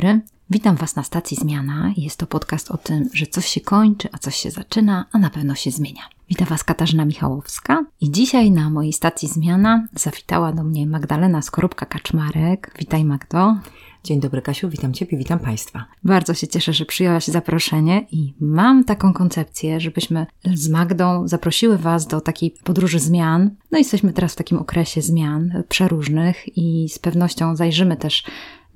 Dobry. Witam Was na stacji Zmiana. Jest to podcast o tym, że coś się kończy, a coś się zaczyna, a na pewno się zmienia. Witam Was Katarzyna Michałowska i dzisiaj na mojej stacji Zmiana zawitała do mnie Magdalena Skorupka-Kaczmarek. Witaj Magdo. Dzień dobry Kasiu, witam Ciebie, witam Państwa. Bardzo się cieszę, że przyjęłaś zaproszenie i mam taką koncepcję, żebyśmy z Magdą zaprosiły Was do takiej podróży zmian. No jesteśmy teraz w takim okresie zmian przeróżnych i z pewnością zajrzymy też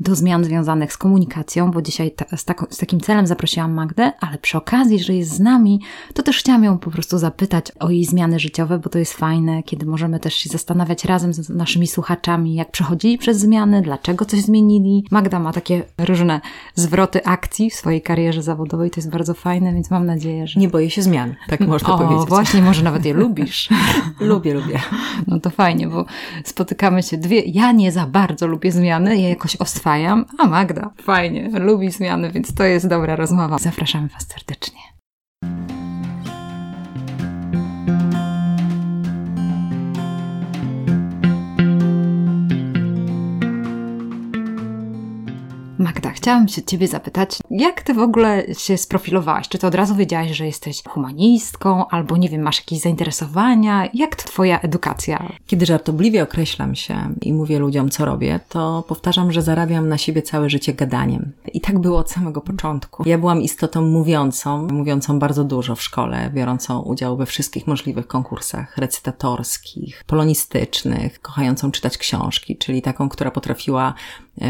do zmian związanych z komunikacją, bo dzisiaj ta, z, tako, z, takim celem zaprosiłam Magdę, ale przy okazji, że jest z nami, to też chciałam ją po prostu zapytać o jej zmiany życiowe, bo to jest fajne, kiedy możemy też się zastanawiać razem z naszymi słuchaczami, jak przechodzili przez zmiany, dlaczego coś zmienili. Magda ma takie różne zwroty akcji w swojej karierze zawodowej, to jest bardzo fajne, więc mam nadzieję, że... Nie boję się zmian, tak można o, powiedzieć. właśnie, może nawet je lubisz. lubię, lubię. No to fajnie, bo spotykamy się dwie, ja nie za bardzo lubię zmiany, ja jakoś oswajam a Magda fajnie, lubi zmiany, więc to jest dobra rozmowa. Zapraszamy Was serdecznie. Magda, chciałam się Ciebie zapytać, jak Ty w ogóle się sprofilowałaś? Czy to od razu wiedziałaś, że jesteś humanistką, albo nie wiem, masz jakieś zainteresowania? Jak Twoja edukacja? Kiedy żartobliwie określam się i mówię ludziom, co robię, to powtarzam, że zarabiam na siebie całe życie gadaniem. I tak było od samego początku. Ja byłam istotą mówiącą, mówiącą bardzo dużo w szkole, biorącą udział we wszystkich możliwych konkursach recytatorskich, polonistycznych, kochającą czytać książki, czyli taką, która potrafiła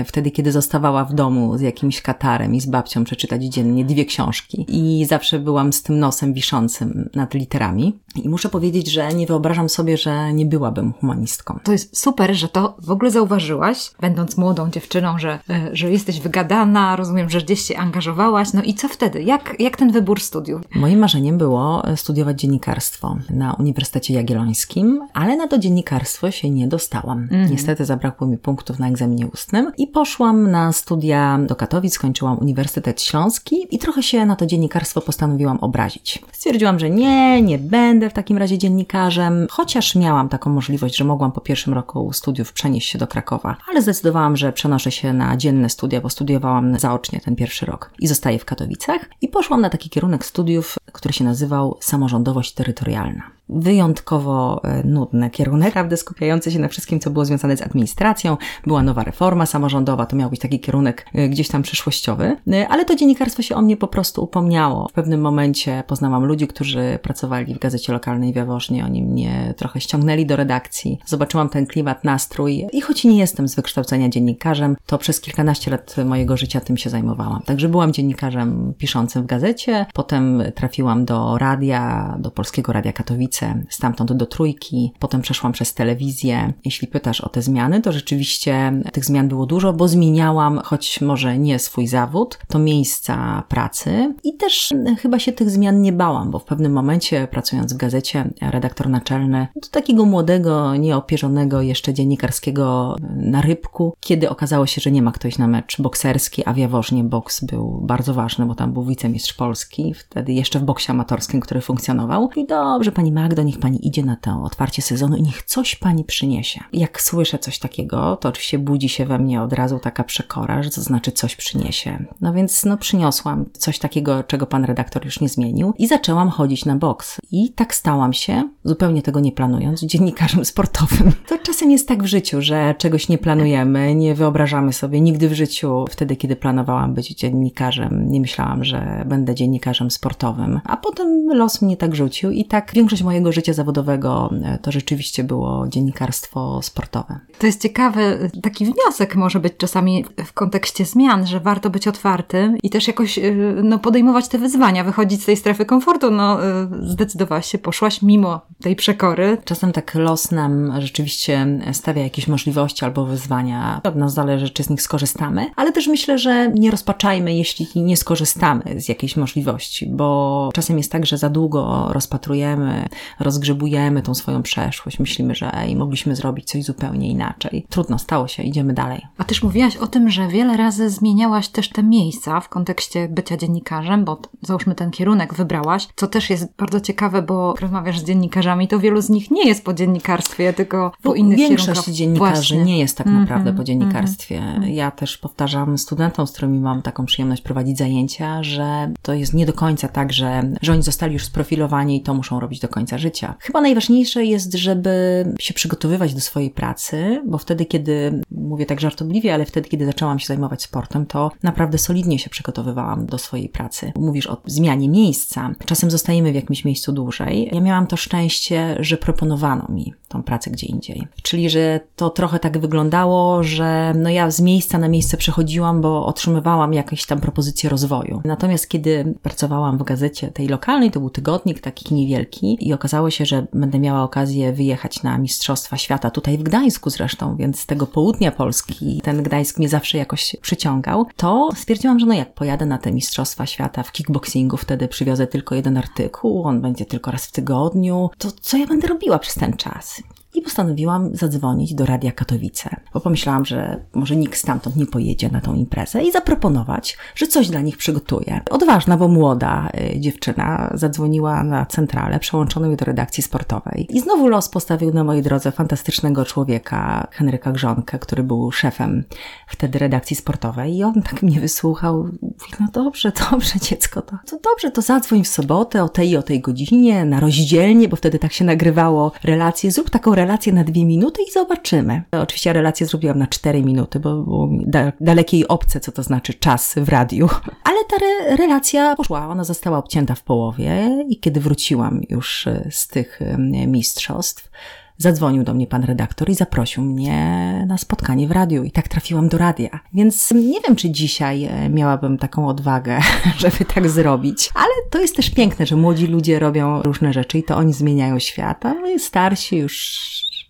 wtedy, kiedy zostawała w domu z jakimś katarem i z babcią przeczytać dziennie dwie książki. I zawsze byłam z tym nosem wiszącym nad literami. I muszę powiedzieć, że nie wyobrażam sobie, że nie byłabym humanistką. To jest super, że to w ogóle zauważyłaś, będąc młodą dziewczyną, że, że jesteś wygadana, rozumiem, że gdzieś się angażowałaś. No i co wtedy? Jak, jak ten wybór studiów? Moim marzeniem było studiować dziennikarstwo na Uniwersytecie Jagiellońskim, ale na to dziennikarstwo się nie dostałam. Mhm. Niestety zabrakło mi punktów na egzaminie ustnym i poszłam na studia do Katowic, skończyłam Uniwersytet Śląski i trochę się na to dziennikarstwo postanowiłam obrazić. Stwierdziłam, że nie, nie będę w takim razie dziennikarzem, chociaż miałam taką możliwość, że mogłam po pierwszym roku studiów przenieść się do Krakowa, ale zdecydowałam, że przenoszę się na dzienne studia, bo studiowałam zaocznie ten pierwszy rok i zostaję w Katowicach i poszłam na taki kierunek studiów, który się nazywał samorządowość terytorialna wyjątkowo e, nudny kierunek, naprawdę skupiający się na wszystkim, co było związane z administracją. Była nowa reforma samorządowa, to miał być taki kierunek e, gdzieś tam przyszłościowy, e, ale to dziennikarstwo się o mnie po prostu upomniało. W pewnym momencie poznałam ludzi, którzy pracowali w gazecie lokalnej w Jaworznie, oni mnie trochę ściągnęli do redakcji. Zobaczyłam ten klimat, nastrój i choć nie jestem z wykształcenia dziennikarzem, to przez kilkanaście lat mojego życia tym się zajmowałam. Także byłam dziennikarzem piszącym w gazecie, potem trafiłam do radia, do Polskiego Radia Katowice, stamtąd do trójki, potem przeszłam przez telewizję. Jeśli pytasz o te zmiany, to rzeczywiście tych zmian było dużo, bo zmieniałam, choć może nie swój zawód, to miejsca pracy i też chyba się tych zmian nie bałam, bo w pewnym momencie pracując w gazecie, redaktor naczelny do takiego młodego, nieopierzonego jeszcze dziennikarskiego na rybku, kiedy okazało się, że nie ma ktoś na mecz bokserski, a w Jaworznie boks był bardzo ważny, bo tam był wicemistrz Polski, wtedy jeszcze w boksie amatorskim, który funkcjonował. I dobrze, pani ma Magdo, niech pani idzie na to otwarcie sezonu i niech coś pani przyniesie. Jak słyszę coś takiego, to oczywiście budzi się we mnie od razu taka przekora, że to znaczy coś przyniesie. No więc no przyniosłam coś takiego, czego pan redaktor już nie zmienił i zaczęłam chodzić na boks. I tak stałam się, zupełnie tego nie planując, dziennikarzem sportowym. To czasem jest tak w życiu, że czegoś nie planujemy, nie wyobrażamy sobie. Nigdy w życiu, wtedy kiedy planowałam być dziennikarzem, nie myślałam, że będę dziennikarzem sportowym. A potem los mnie tak rzucił i tak większość mojej mojego życia zawodowego e, to rzeczywiście było dziennikarstwo sportowe. To jest ciekawy taki wniosek może być czasami w kontekście zmian, że warto być otwartym i też jakoś e, no, podejmować te wyzwania, wychodzić z tej strefy komfortu. No, e, zdecydowałaś się, poszłaś mimo tej przekory. Czasem tak los nam rzeczywiście stawia jakieś możliwości albo wyzwania. Od nas zależy, czy z nich skorzystamy, ale też myślę, że nie rozpaczajmy, jeśli nie skorzystamy z jakiejś możliwości, bo czasem jest tak, że za długo rozpatrujemy rozgrzebujemy tą swoją przeszłość, myślimy, że ej, mogliśmy zrobić coś zupełnie inaczej. Trudno, stało się, idziemy dalej. A też mówiłaś o tym, że wiele razy zmieniałaś też te miejsca w kontekście bycia dziennikarzem, bo załóżmy ten kierunek wybrałaś, co też jest bardzo ciekawe, bo rozmawiasz z dziennikarzami, to wielu z nich nie jest po dziennikarstwie, tylko po innych Większość kierunkach. dziennikarzy Właśnie. nie jest tak Mhm, naprawdę po dziennikarstwie. mhm. Ja też powtarzam studentom, z którymi mam taką przyjemność prowadzić zajęcia, że to jest nie do końca tak, że, że oni zostali już sprofilowani i to muszą robić do końca życia. Chyba najważniejsze jest, żeby się przygotowywać do swojej pracy, bo wtedy, kiedy, mówię tak żartobliwie, ale wtedy, kiedy zaczęłam się zajmować sportem, to naprawdę solidnie się przygotowywałam do swojej pracy. Mówisz o zmianie miejsca. Czasem zostajemy w jakimś miejscu dłużej. Ja miałam to szczęście, że proponowano mi tą pracę gdzie indziej. Czyli, że to trochę tak wyglądało, że no ja z miejsca na miejsce przechodziłam, bo otrzymywałam jakieś tam propozycje rozwoju. Natomiast kiedy pracowałam w gazecie tej lokalnej, to był tygodnik taki niewielki i okazało się, że będę miała okazję wyjechać na Mistrzostwa Świata tutaj w Gdańsku zresztą, więc z tego południa Polski ten Gdańsk mnie zawsze jakoś przyciągał, to stwierdziłam, że no jak pojadę na te Mistrzostwa Świata w kickboxingu, wtedy przywiozę tylko jeden artykuł, on będzie tylko raz w tygodniu, to co ja będę robiła przez ten czas? I postanowiłam zadzwonić do Radia Katowice, bo pomyślałam, że może nikt stamtąd nie pojedzie na tą imprezę i zaproponować, że coś dla nich przygotuję. Odważna, bo młoda y, dziewczyna zadzwoniła na centralę, przełączono mnie do redakcji sportowej. I znowu los postawił na mojej drodze fantastycznego człowieka, Henryka Grzonkę, który był szefem wtedy redakcji sportowej. I on tak mnie wysłuchał. Mówi, no dobrze, dobrze dziecko, to, to dobrze, to zadzwoń w sobotę o tej i o tej godzinie, na rozdzielnie, bo wtedy tak się nagrywało relacje. Zrób taką relację na dwie minuty i zobaczymy. Oczywiście relację zrobiłam na cztery minuty, bo było da dalekie i obce, co to znaczy czas w radiu. Ale ta re relacja poszła, ona została obcięta w połowie i kiedy wróciłam już y, z tych mistrzostw, Zadzwonił do mnie pan redaktor i zaprosił mnie na spotkanie w radiu i tak trafiłam do radia. Więc nie wiem, czy dzisiaj e, miałabym taką odwagę, żeby tak zrobić. Ale to jest też piękne, że młodzi ludzie robią różne rzeczy i to oni zmieniają świat, a my starsi już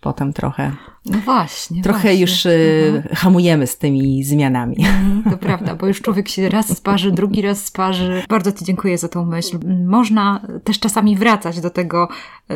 potem trochę No właśnie. Trochę właśnie. już y, Mhm. hamujemy z tymi zmianami. Mhm, To prawda, bo już człowiek się raz sparzy, drugi raz sparzy. Bardzo Ci dziękuję za tą myśl. Można też czasami wracać do tego,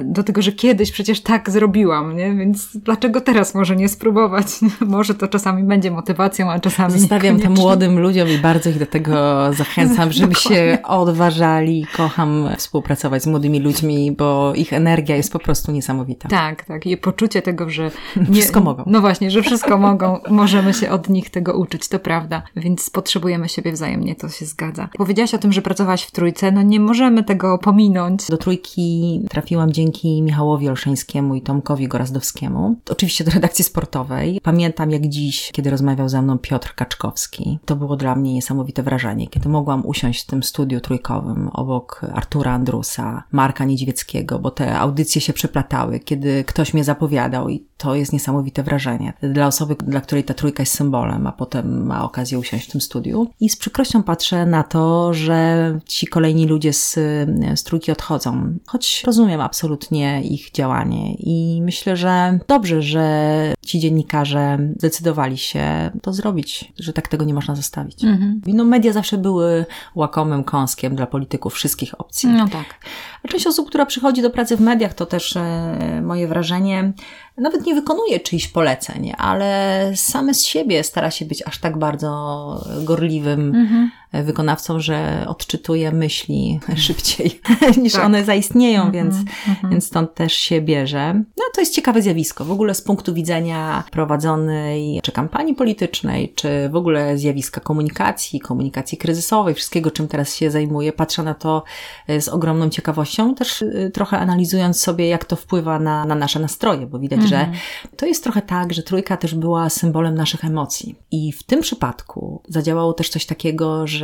do tego, że kiedyś przecież tak zrobiłam, nie? Więc dlaczego teraz może nie spróbować? Może to czasami będzie motywacją, a czasami Zostawiam to młodym ludziom i bardzo ich do tego zachęcam, żeby się odważali. Kocham współpracować z młodymi ludźmi, bo ich energia jest po prostu niesamowita. Tak, tak. I poczucie tego, że nie, Wszystko mogą. No właśnie, że wszystko mogą. Możemy się od nich tego uczyć, to prawda. Więc potrzebujemy siebie wzajemnie, to się zgadza. Powiedziałaś o tym, że pracowałaś w trójce. No nie możemy tego pominąć. Do trójki trafiłam dzięki Michałowi Olszeńskiemu i Tomkowi Gorazdowskiemu. Oczywiście do redakcji sportowej. Pamiętam jak dziś, kiedy rozmawiał ze mną Piotr Kaczkowski. To było dla mnie niesamowite wrażenie, kiedy mogłam usiąść w tym studiu trójkowym obok Artura Andrusa, Marka Niedźwieckiego, bo te audycje się przeplatały, kiedy ktoś mnie zapowiadał i to jest niesamowite wrażenie. Dla osoby, dla której ta trójka jest symbolem, a potem ma okazję usiąść w tym studiu. I z przykrością patrzę na to, że ci kolejni ludzie z, z trójki odchodzą. Choć rozumiem absolutnie ich działanie i myślę, że dobrze, że ci dziennikarze zdecydowali się to zrobić, że tak tego nie można zostawić. Mhm. No, media zawsze były łakomym kąskiem dla polityków wszystkich opcji. No tak. A część osób, która przychodzi do pracy w mediach, to też e, moje wrażenie, nawet nie wykonuje czyichś poleceń, ale same z siebie stara się być aż tak bardzo gorliwym Mhm. Wykonawcą, że odczytuje myśli szybciej niż Tak. one zaistnieją, Mhm, więc, mhm. więc stąd też się bierze. No to jest ciekawe zjawisko. W ogóle z punktu widzenia prowadzonej czy kampanii politycznej, czy w ogóle zjawiska komunikacji, komunikacji kryzysowej, wszystkiego, czym teraz się zajmuję, patrzę na to e, z ogromną ciekawością, też e, trochę analizując sobie, jak to wpływa na, na nasze nastroje, bo widać, że Mhm. to jest trochę tak, że trójka też była symbolem naszych emocji. I w tym przypadku zadziałało też coś takiego, że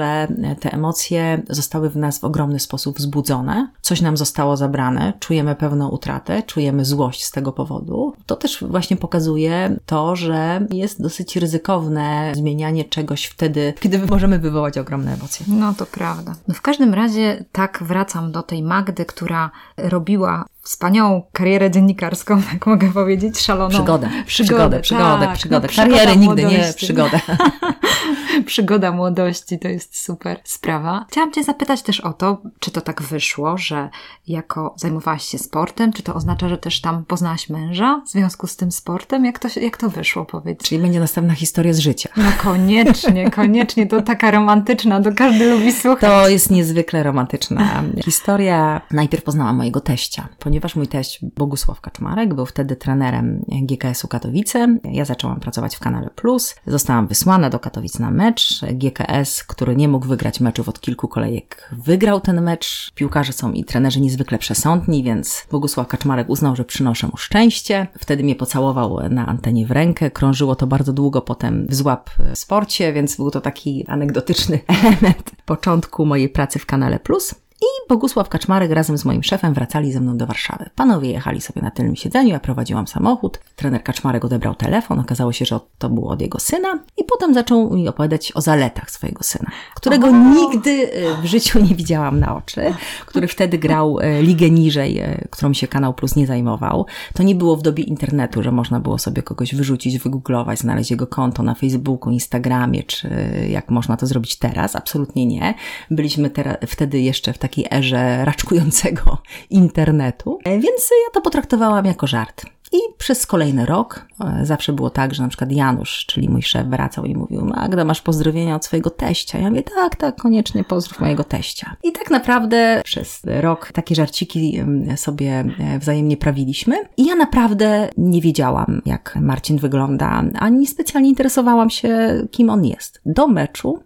te emocje zostały w nas w ogromny sposób wzbudzone, coś nam zostało zabrane, czujemy pewną utratę, czujemy złość z tego powodu. To też właśnie pokazuje to, że jest dosyć ryzykowne zmienianie czegoś wtedy, kiedy możemy wywołać ogromne emocje. No to prawda. No w każdym razie tak wracam do tej Magdy, która robiła wspaniałą karierę dziennikarską, tak mogę powiedzieć, szaloną. Przygodę, przygodę, przygodę, tak, przygodę. No, Kariery nigdy nie, przygodę. przygoda młodości to jest super sprawa. Chciałam Cię zapytać też o to, czy to tak wyszło, że jako zajmowałaś się sportem, czy to oznacza, że też tam poznałaś męża w związku z tym sportem? Jak to, jak to wyszło, powiedz? Czyli będzie następna historia z życia. No koniecznie, koniecznie. To taka romantyczna, to każdy lubi słuchać. To jest niezwykle romantyczna historia. Najpierw poznałam mojego teścia, ponieważ mój teść Bogusław Kaczmarek był wtedy trenerem GKS-u Katowice. Ja zaczęłam pracować w Kanale Plus. Zostałam wysłana do Katowic na mecz. GKS, który nie mógł wygrać meczów od kilku kolejek, wygrał ten mecz. Piłkarze są i trenerzy niezwykle przesądni, więc Bogusław Kaczmarek uznał, że przynoszę mu szczęście. Wtedy mnie pocałował na antenie w rękę. Krążyło to bardzo długo potem w złap w sporcie, więc był to taki anegdotyczny element początku mojej pracy w Kanale Plus. I Bogusław Kaczmarek razem z moim szefem wracali ze mną do Warszawy. Panowie jechali sobie na tylnym siedzeniu, ja prowadziłam samochód. Trener Kaczmarek odebrał telefon, okazało się, że to było od jego syna i potem zaczął mi opowiadać o zaletach swojego syna, którego nigdy e, w życiu nie widziałam na oczy, który wtedy grał e, ligę niżej, e, którą się Kanał Plus nie zajmował. To nie było w dobie internetu, że można było sobie kogoś wyrzucić, wygooglować, znaleźć jego konto na Facebooku, Instagramie, czy jak można to zrobić teraz. Absolutnie nie. Byliśmy teraz, wtedy jeszcze w takiej erze raczkującego internetu, więc ja to potraktowałam jako żart. I przez kolejny rok e, zawsze było tak, że na przykład Janusz, czyli mój szef, wracał i mówił: Magda, masz pozdrowienia od swojego teścia. Ja mówię: tak, tak, koniecznie pozdrów mojego teścia. I tak naprawdę przez rok takie żarciki sobie e, wzajemnie prawiliśmy. I ja naprawdę nie wiedziałam, jak Marcin wygląda, ani specjalnie interesowałam się, kim on jest. Do meczu,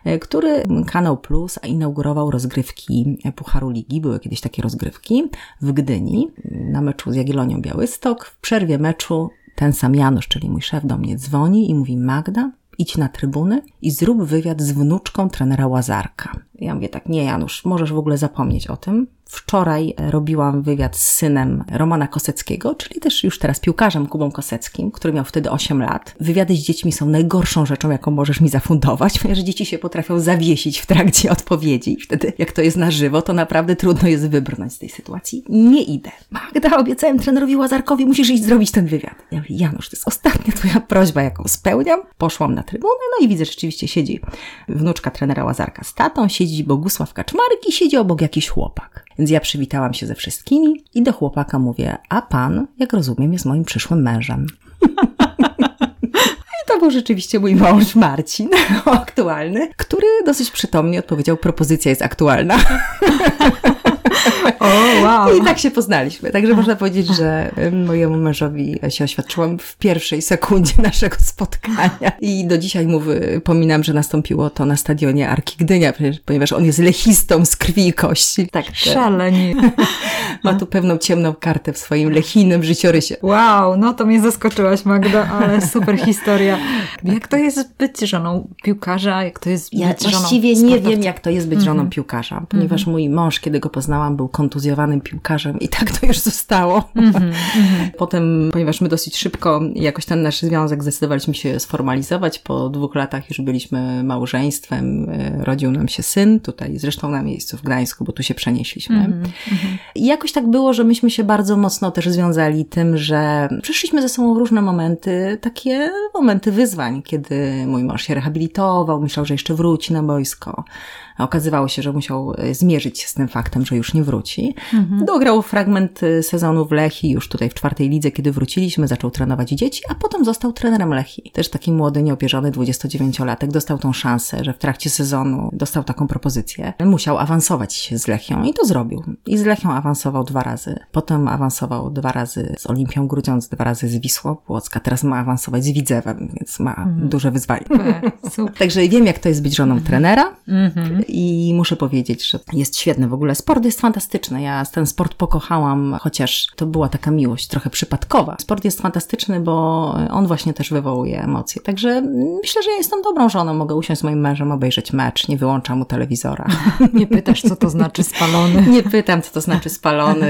e, który Kanał Plus inaugurował rozgrywki Pucharu Ligi. Były kiedyś takie rozgrywki w Gdyni na meczu z Jagiellonią Białystok w przerwie meczu ten sam Janusz, czyli mój szef, do mnie dzwoni i mówi: Magda, idź na trybuny i zrób wywiad z wnuczką trenera Łazarka. Ja mówię tak, nie Janusz, możesz w ogóle zapomnieć o tym. Wczoraj robiłam wywiad z synem Romana Koseckiego, czyli też już teraz piłkarzem Kubą Koseckim, który miał wtedy 8 lat. Wywiady z dziećmi są najgorszą rzeczą, jaką możesz mi zafundować, ponieważ dzieci się potrafią zawiesić w trakcie odpowiedzi. Wtedy, jak to jest na żywo, to naprawdę trudno jest wybrnąć z tej sytuacji. Nie idę. Magda, obiecałem trenerowi Łazarkowi, musisz iść zrobić ten wywiad. Ja mówię, Janusz, to jest ostatnia twoja prośba, jaką spełniam. Poszłam na trybunę, no i widzę, że rzeczywiście siedzi wnuczka trenera Łazarka z tatą, siedzi Bogusław Kaczmarek i siedzi obok jakiś chłopak. Więc ja przywitałam się ze wszystkimi i do chłopaka mówię, a pan, jak rozumiem, jest moim przyszłym mężem. I to był rzeczywiście mój mąż Marcin, aktualny, który dosyć przytomnie odpowiedział, propozycja jest aktualna. O, wow. I tak się poznaliśmy. Także można powiedzieć, że mojemu mężowi się oświadczyłam w pierwszej sekundzie naszego spotkania. I do dzisiaj mu wypominam, że nastąpiło to na stadionie Arki Gdynia, ponieważ on jest lechistą z krwi i kości. Tak. Szalenie. Ma tu pewną ciemną kartę w swoim lechijnym życiorysie. Wow, no to mnie zaskoczyłaś Magda, ale super historia. Jak to jest być żoną piłkarza? Jak to jest ja być żoną właściwie nie wiem, jak to jest być żoną -hmm. piłkarza, ponieważ -hmm. mój mąż, kiedy go poznałam, był kontuzjowanym piłkarzem i tak to już zostało. Mm -hmm. Potem, ponieważ my dosyć szybko jakoś ten nasz związek zdecydowaliśmy się sformalizować, po dwóch latach już byliśmy małżeństwem, e, rodził nam się syn, tutaj zresztą na miejscu w Gdańsku, bo tu się przenieśliśmy. I jakoś tak było, że myśmy się bardzo mocno też związali tym, że przeszliśmy ze sobą w różne momenty, takie momenty wyzwań, kiedy mój mąż się rehabilitował, myślał, że jeszcze wróci na Okazywało się, że musiał e, zmierzyć się z tym faktem, że już nie wróci. Mhm. Dograł fragment e, sezonu w Lechi, już tutaj w czwartej lidze, kiedy wróciliśmy, zaczął trenować dzieci, a potem został trenerem Lechi. Też taki młody, nieopierzony 29-latek dostał tą szansę, że w trakcie sezonu dostał taką propozycję. Musiał awansować z Lechią i to zrobił. I z Lechią awansował dwa razy. Potem awansował dwa razy z Olimpią Grudziądz, dwa razy z Wisłą Płocka. Teraz ma awansować z Widzewem, więc ma mhm. duże wyzwanie. Także wiem, jak to jest być żoną trenera. Mhm i muszę powiedzieć, że jest świetny w ogóle. Sport jest fantastyczny. Ja ten sport pokochałam, chociaż to była taka miłość trochę przypadkowa. Sport jest fantastyczny, bo on właśnie też wywołuje emocje. Także myślę, że ja jestem dobrą żoną. Mogę usiąść z moim mężem, obejrzeć mecz, nie wyłączam mu telewizora. Nie pytasz, co to znaczy spalony. Nie pytam, co to znaczy spalony.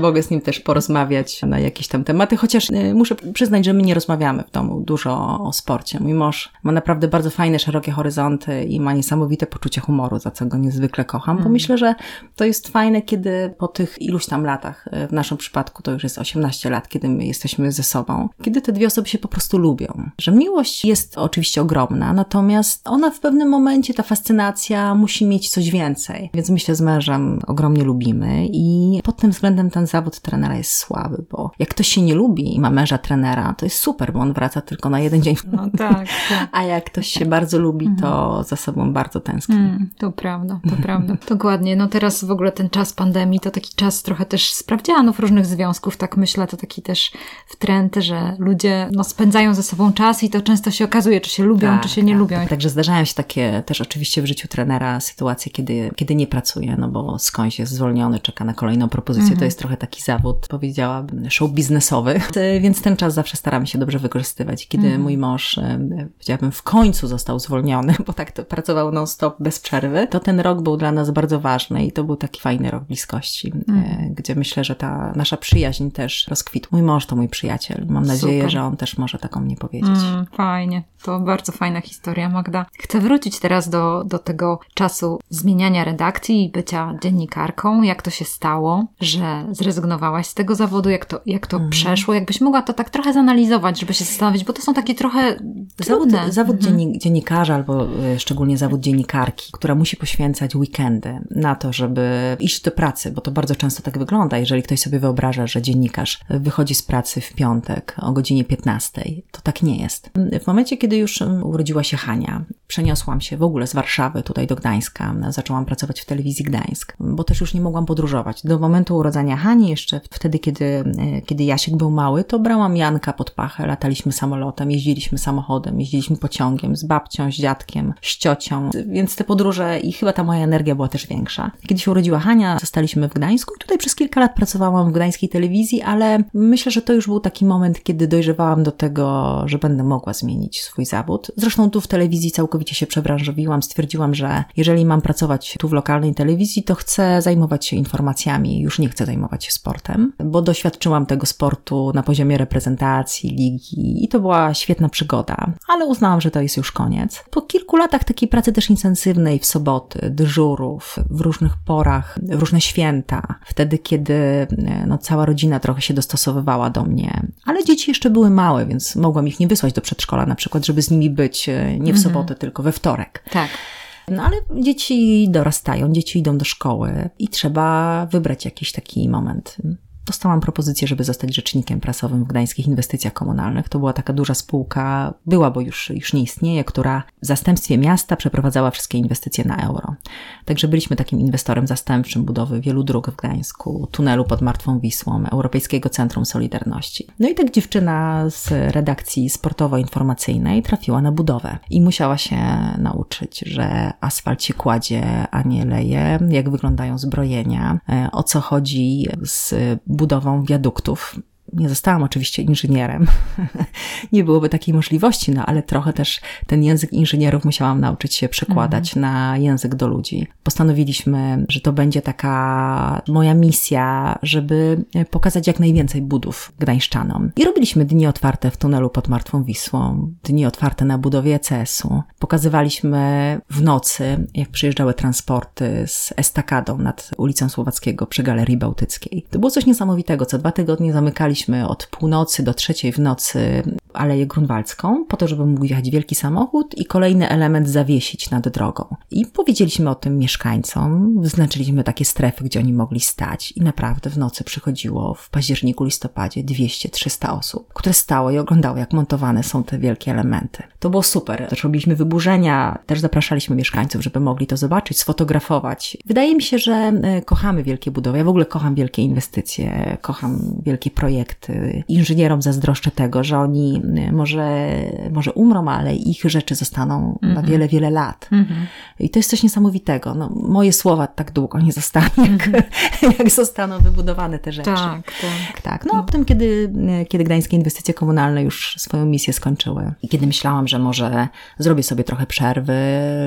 Mogę z nim też porozmawiać na jakieś tam tematy, chociaż y, muszę przyznać, że my nie rozmawiamy w domu dużo o sporcie. Mój mąż ma naprawdę bardzo fajne, szerokie horyzonty i ma niesamowite poczucie humoru humoru, za co go niezwykle kocham, bo mm. myślę, że to jest fajne, kiedy po tych iluś tam latach, e, w naszym przypadku to już jest 18 lat, kiedy my jesteśmy ze sobą, kiedy te dwie osoby się po prostu lubią. Że miłość jest oczywiście ogromna, natomiast ona w pewnym momencie, ta fascynacja musi mieć coś więcej. Więc myślę, z mężem ogromnie lubimy i pod tym względem ten zawód trenera jest słaby, bo jak ktoś się nie lubi i ma męża trenera, to jest super, bo on wraca tylko na jeden dzień. No tak, tak. A jak ktoś się bardzo lubi, to mhm. za sobą bardzo tęskni. To prawda, to prawda. Dokładnie. No teraz w ogóle ten czas pandemii to taki czas trochę też sprawdzianów różnych związków, tak myślę, to taki też w trend, że ludzie no, spędzają ze sobą czas i to często się okazuje, czy się lubią, tak, czy się nie tak. lubią. Także zdarzają się takie też oczywiście w życiu trenera sytuacje, kiedy, kiedy nie pracuje, no bo skądś jest zwolniony, czeka na kolejną propozycję. To mhm. jest trochę taki zawód, powiedziałabym, show biznesowy, więc ten czas zawsze staramy się dobrze wykorzystywać. Kiedy mhm. mój mąż, powiedziałabym, w końcu został zwolniony, bo tak to pracował non-stop bez przerwy, to ten rok był dla nas bardzo ważny i to był taki fajny rok bliskości, mm. gdzie myślę, że ta nasza przyjaźń też rozkwitła. Mój mąż to mój przyjaciel. Mam nadzieję, Super. że on też może taką mnie powiedzieć. Mm, fajnie. To bardzo fajna historia, Magda. Chcę wrócić teraz do, do tego czasu zmieniania redakcji i bycia dziennikarką. Jak to się stało, że zrezygnowałaś z tego zawodu? Jak to, jak to mm. przeszło? Jakbyś mogła to tak trochę zanalizować, żeby się zastanowić, bo to są takie trochę trudne. Zawód, zawód mm. dziennikarza albo y, szczególnie zawód dziennikarki, która musi poświęcać weekendy na to, żeby iść do pracy, bo to bardzo często tak wygląda. Jeżeli ktoś sobie wyobraża, że dziennikarz wychodzi z pracy w piątek o godzinie 15, to tak nie jest. W momencie, kiedy już urodziła się Hania, przeniosłam się w ogóle z Warszawy tutaj do Gdańska. Zaczęłam pracować w telewizji Gdańsk, bo też już nie mogłam podróżować. Do momentu urodzenia Hani, jeszcze wtedy, kiedy, kiedy Jasiek był mały, to brałam Janka pod pachę, lataliśmy samolotem, jeździliśmy samochodem, jeździliśmy pociągiem z babcią, z dziadkiem, z ciocią, więc te podróże i chyba ta moja energia była też większa. Kiedy się urodziła Hania, zostaliśmy w Gdańsku i tutaj przez kilka lat pracowałam w gdańskiej telewizji, ale myślę, że to już był taki moment, kiedy dojrzewałam do tego, że będę mogła zmienić swój zawód. Zresztą tu w telewizji całkowicie się przebranżowiłam, stwierdziłam, że jeżeli mam pracować tu w lokalnej telewizji, to chcę zajmować się informacjami, już nie chcę zajmować się sportem, bo doświadczyłam tego sportu na poziomie reprezentacji, ligi i to była świetna przygoda, ale uznałam, że to jest już koniec. Po kilku latach takiej pracy też intensywnej w soboty, dyżurów, w różnych porach, w różne święta, wtedy, kiedy no, cała rodzina trochę się dostosowywała do mnie, ale dzieci jeszcze były małe, więc mogłam ich nie wysłać do przedszkola na przykład, żeby z nimi być e, nie w mhm. sobotę, tylko we wtorek. Tak. No ale dzieci dorastają, dzieci idą do szkoły i trzeba wybrać jakiś taki moment dostałam propozycję, żeby zostać rzecznikiem prasowym w Gdańskich Inwestycjach Komunalnych. To była taka duża spółka, była, bo już, już nie istnieje, która w zastępstwie miasta przeprowadzała wszystkie inwestycje na euro. Także byliśmy takim inwestorem zastępczym budowy wielu dróg w Gdańsku, tunelu pod Martwą Wisłą, Europejskiego Centrum Solidarności. No i tak dziewczyna z redakcji sportowo-informacyjnej trafiła na budowę i musiała się nauczyć, że asfalt się kładzie, a nie leje, jak wyglądają zbrojenia, e, o co chodzi z budową wiaduktów nie zostałam oczywiście inżynierem. nie byłoby takiej możliwości, no ale trochę też ten język inżynierów musiałam nauczyć się przekładać mm. na język do ludzi. Postanowiliśmy, że to będzie taka moja misja, żeby pokazać jak najwięcej budów gdańszczanom. I robiliśmy dni otwarte w tunelu pod Martwą Wisłą, dni otwarte na budowie ECS-u. Pokazywaliśmy w nocy, jak przyjeżdżały transporty z estakadą nad ulicą Słowackiego przy Galerii Bałtyckiej. To było coś niesamowitego. Co dwa tygodnie zamykaliśmy od północy do trzeciej w nocy Aleję Grunwaldzką, po to, żeby mógł jechać wielki samochód i kolejny element zawiesić nad drogą. I powiedzieliśmy o tym mieszkańcom, wyznaczyliśmy takie strefy, gdzie oni mogli stać i naprawdę w nocy przychodziło w październiku, listopadzie 200-300 osób, które stały i oglądały, jak montowane są te wielkie elementy. To było super. Też robiliśmy wyburzenia, też zapraszaliśmy mieszkańców, żeby mogli to zobaczyć, sfotografować. Wydaje mi się, że e, kochamy wielkie budowy. Ja w ogóle kocham wielkie inwestycje, kocham wielkie projekty. Inżynierom zazdroszczę tego, że oni Y, może, może umrą, ale ich rzeczy zostaną mm -hmm. na mhm. wiele, wiele lat. Mm -hmm. I to jest coś niesamowitego. No, moje słowa tak długo nie zostaną, jak, mm -hmm. jak zostaną wybudowane te rzeczy. Tak, tak. tak. No a potem, kiedy, kiedy Gdańskie Inwestycje Komunalne już swoją misję skończyły i kiedy myślałam, że może zrobię sobie trochę przerwy,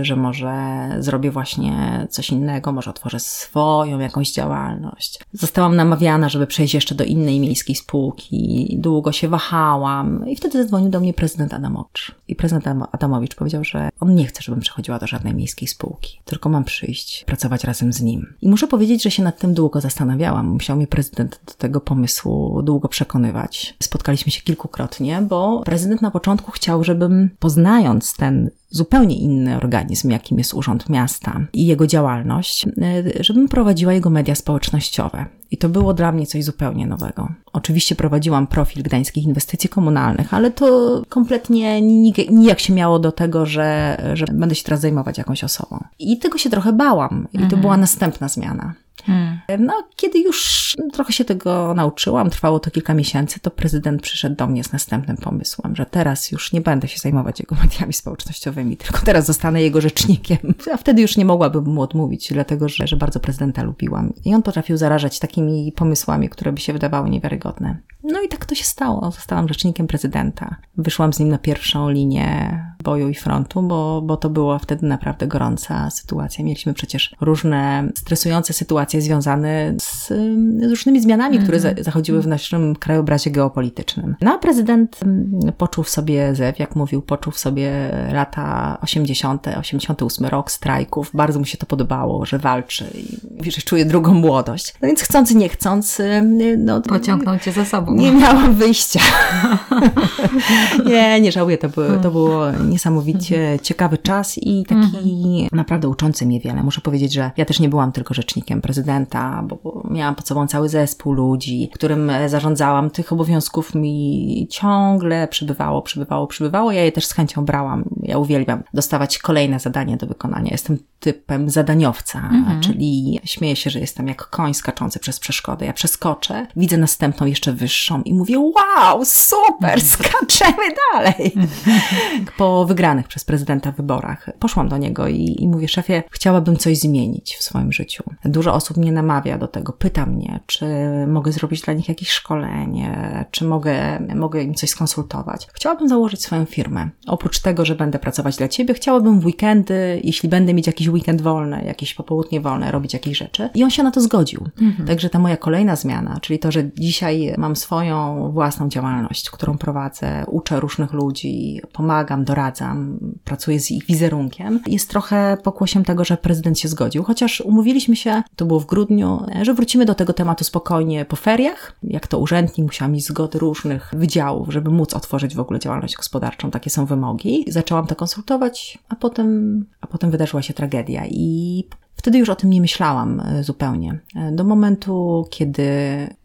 że może zrobię właśnie coś innego, może otworzę swoją jakąś działalność. Zostałam namawiana, żeby przejść jeszcze do innej miejskiej spółki spółki, długo się wahałam i wtedy zadzwonił do mnie prezydent Adamowicz. I prezydent Adamowicz powiedział, że on nie chce, żebym przechodziła do żadnej miejskiej spółki, tylko mam przyjść, pracować razem z nim. I muszę powiedzieć, że się nad tym długo zastanawiałam. Musiał mnie prezydent do tego pomysłu długo przekonywać. Spotkaliśmy się kilkukrotnie, bo prezydent na początku chciał, żebym poznając ten zupełnie inny organizm, jakim jest Urząd Miasta i jego działalność, e, żebym prowadziła jego media społecznościowe. I to było dla mnie coś zupełnie nowego. Oczywiście prowadziłam profil gdańskich inwestycji komunalnych, ale to kompletnie nijak się miało do tego, że, że będę się teraz zajmować jakąś osobą. I tego się trochę bałam. I to mhm. była następna zmiana. Hmm. No, kiedy już trochę się tego nauczyłam, trwało to kilka miesięcy, to prezydent przyszedł do mnie z następnym pomysłem, że teraz już nie będę się zajmować jego mediami społecznościowymi, tylko teraz zostanę jego rzecznikiem. A wtedy już nie mogłabym mu odmówić, dlatego że, że bardzo prezydenta lubiłam. I on potrafił zarażać takimi pomysłami, które by się wydawały niewiarygodne. No i tak to się stało. Zostałam rzecznikiem prezydenta. Wyszłam z nim na pierwszą linię boju i frontu, bo, bo to była wtedy naprawdę gorąca sytuacja. Mieliśmy przecież różne stresujące sytuacje związane z, z różnymi zmianami, które mhm. zachodziły w naszym krajobrazie geopolitycznym. No a prezydent mm, poczuł w sobie zew, jak mówił, poczuł w sobie lata 80., 88 rok strajków. Bardzo mu się to podobało, że walczy i że czuje drugą młodość. No więc chcąc, nie chcąc, no, pociągnął cię za sobą. Nie miałam wyjścia. nie, nie żałuję. To, było, to było niesamowicie ciekawy czas i taki mhm. naprawdę uczący mnie wiele. Muszę powiedzieć, że ja też nie byłam tylko rzecznikiem prezydenta, bo miałam pod sobą cały zespół ludzi, którym zarządzałam. Tych obowiązków mi ciągle przybywało, przybywało, przybywało. Ja je też z chęcią brałam. Ja uwielbiam dostawać kolejne zadanie do wykonania. Jestem typem zadaniowca, mhm. czyli śmieję się, że jestem jak koń skaczący przez przeszkody. Ja przeskoczę, widzę następną jeszcze wyższą i mówię, wow, super, skaczemy dalej. po wygranych przez prezydenta wyborach poszłam do niego i, i mówię, szefie, chciałabym coś zmienić w swoim życiu. Dużo osób mnie namawia do tego, pyta mnie, czy mogę zrobić dla nich jakieś szkolenie, czy mogę, mogę im coś skonsultować. Chciałabym założyć swoją firmę. Oprócz tego, że będę pracować dla ciebie, chciałabym w weekendy, jeśli będę mieć jakiś weekend wolny, jakieś popołudnie wolne, robić jakieś rzeczy. I on się na to zgodził. Mhm. Także ta moja kolejna zmiana, czyli to, że dzisiaj mam swoją własną działalność, którą prowadzę, uczę różnych ludzi, pomagam, doradzam, pracuję z ich wizerunkiem, jest trochę pokłosiem tego, że prezydent się zgodził, chociaż umówiliśmy się, to było w grudniu, że wrócimy do tego tematu spokojnie po feriach. Jak to urzędnik musiał mieć zgody różnych wydziałów, żeby móc otworzyć w ogóle działalność gospodarczą, takie są wymogi. Zaczęłam to konsultować, a potem, a potem wydarzyła się tragedia i Wtedy już o tym nie myślałam e, zupełnie. E, do momentu, kiedy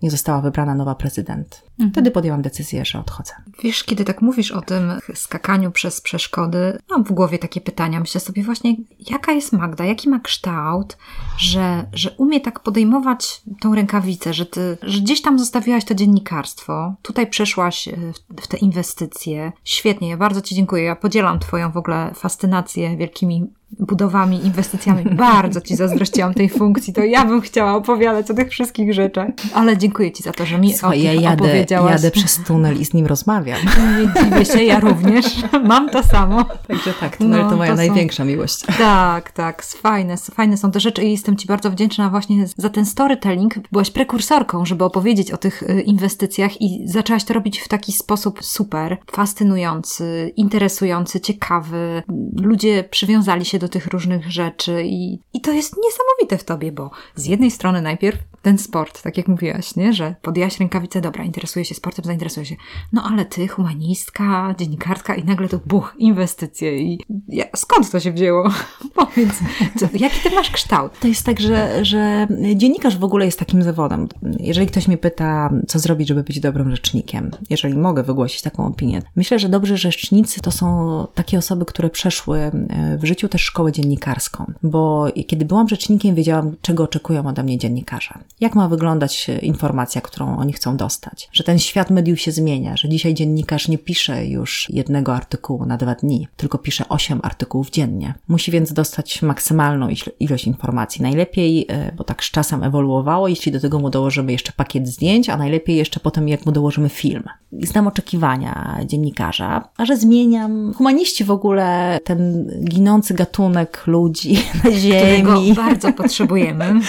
nie została wybrana nowa prezydent. Mhm. Wtedy podjęłam decyzję, że odchodzę. Wiesz, kiedy tak mówisz o tym skakaniu przez przeszkody, mam w głowie takie pytania. Myślę sobie właśnie, jaka jest Magda, jaki ma kształt, że, że umie tak podejmować tą rękawicę, że ty, że gdzieś tam zostawiłaś to dziennikarstwo, tutaj przeszłaś e, w, w te inwestycje. Świetnie, ja bardzo Ci dziękuję. Ja podzielam Twoją w ogóle fascynację wielkimi budowami, inwestycjami. Bardzo Ci zazdrościłam tej funkcji, to ja bym chciała opowiadać o tych wszystkich rzeczach. Ale dziękuję Ci za to, że mi Słuchaj, o ja jadę, opowiedziałaś. jadę przez tunel i z nim rozmawiam. Nie dziwię się, ja również. Mam to samo. Także tak, tunel no, to moja to największa są... miłość. Tak, tak. Fajne, fajne są te rzeczy i jestem Ci bardzo wdzięczna właśnie za ten storytelling. Byłaś prekursorką, żeby opowiedzieć o tych y, inwestycjach i zaczęłaś to robić w taki sposób super, fascynujący, interesujący, ciekawy. Ludzie przywiązali się do tych różnych rzeczy i, i to jest niesamowite w tobie, bo z jednej strony najpierw ten sport, tak jak mówiłaś, nie? że podjęłaś rękawicę, dobra, interesuje się sportem, zainteresuje się. No ale ty, humanistka, dziennikarka i nagle to buch, inwestycje i ja, skąd to się wzięło? Powiedz, co, jaki ty masz kształt? To jest tak, że, że dziennikarz w ogóle jest takim zawodem. Jeżeli ktoś mnie pyta, co zrobić, żeby być dobrym rzecznikiem, jeżeli mogę wygłosić taką opinię, myślę, że dobrzy rzecznicy to są takie osoby, które przeszły e, w życiu też szkołę dziennikarską, bo kiedy byłam rzecznikiem, wiedziałam, czego oczekują ode mnie dziennikarze jak ma wyglądać informacja, którą oni chcą dostać. Że ten świat mediów się zmienia, że dzisiaj dziennikarz nie pisze już jednego artykułu na dwa dni, tylko pisze osiem artykułów dziennie. Musi więc dostać maksymalną ilość informacji. Najlepiej, e, bo tak z czasem ewoluowało, jeśli do tego mu dołożymy jeszcze pakiet zdjęć, a najlepiej jeszcze potem, jak mu dołożymy film. Znam oczekiwania dziennikarza, a że zmieniam. Humaniści w ogóle, ten ginący gatunek ludzi na Ziemi. Którego bardzo potrzebujemy.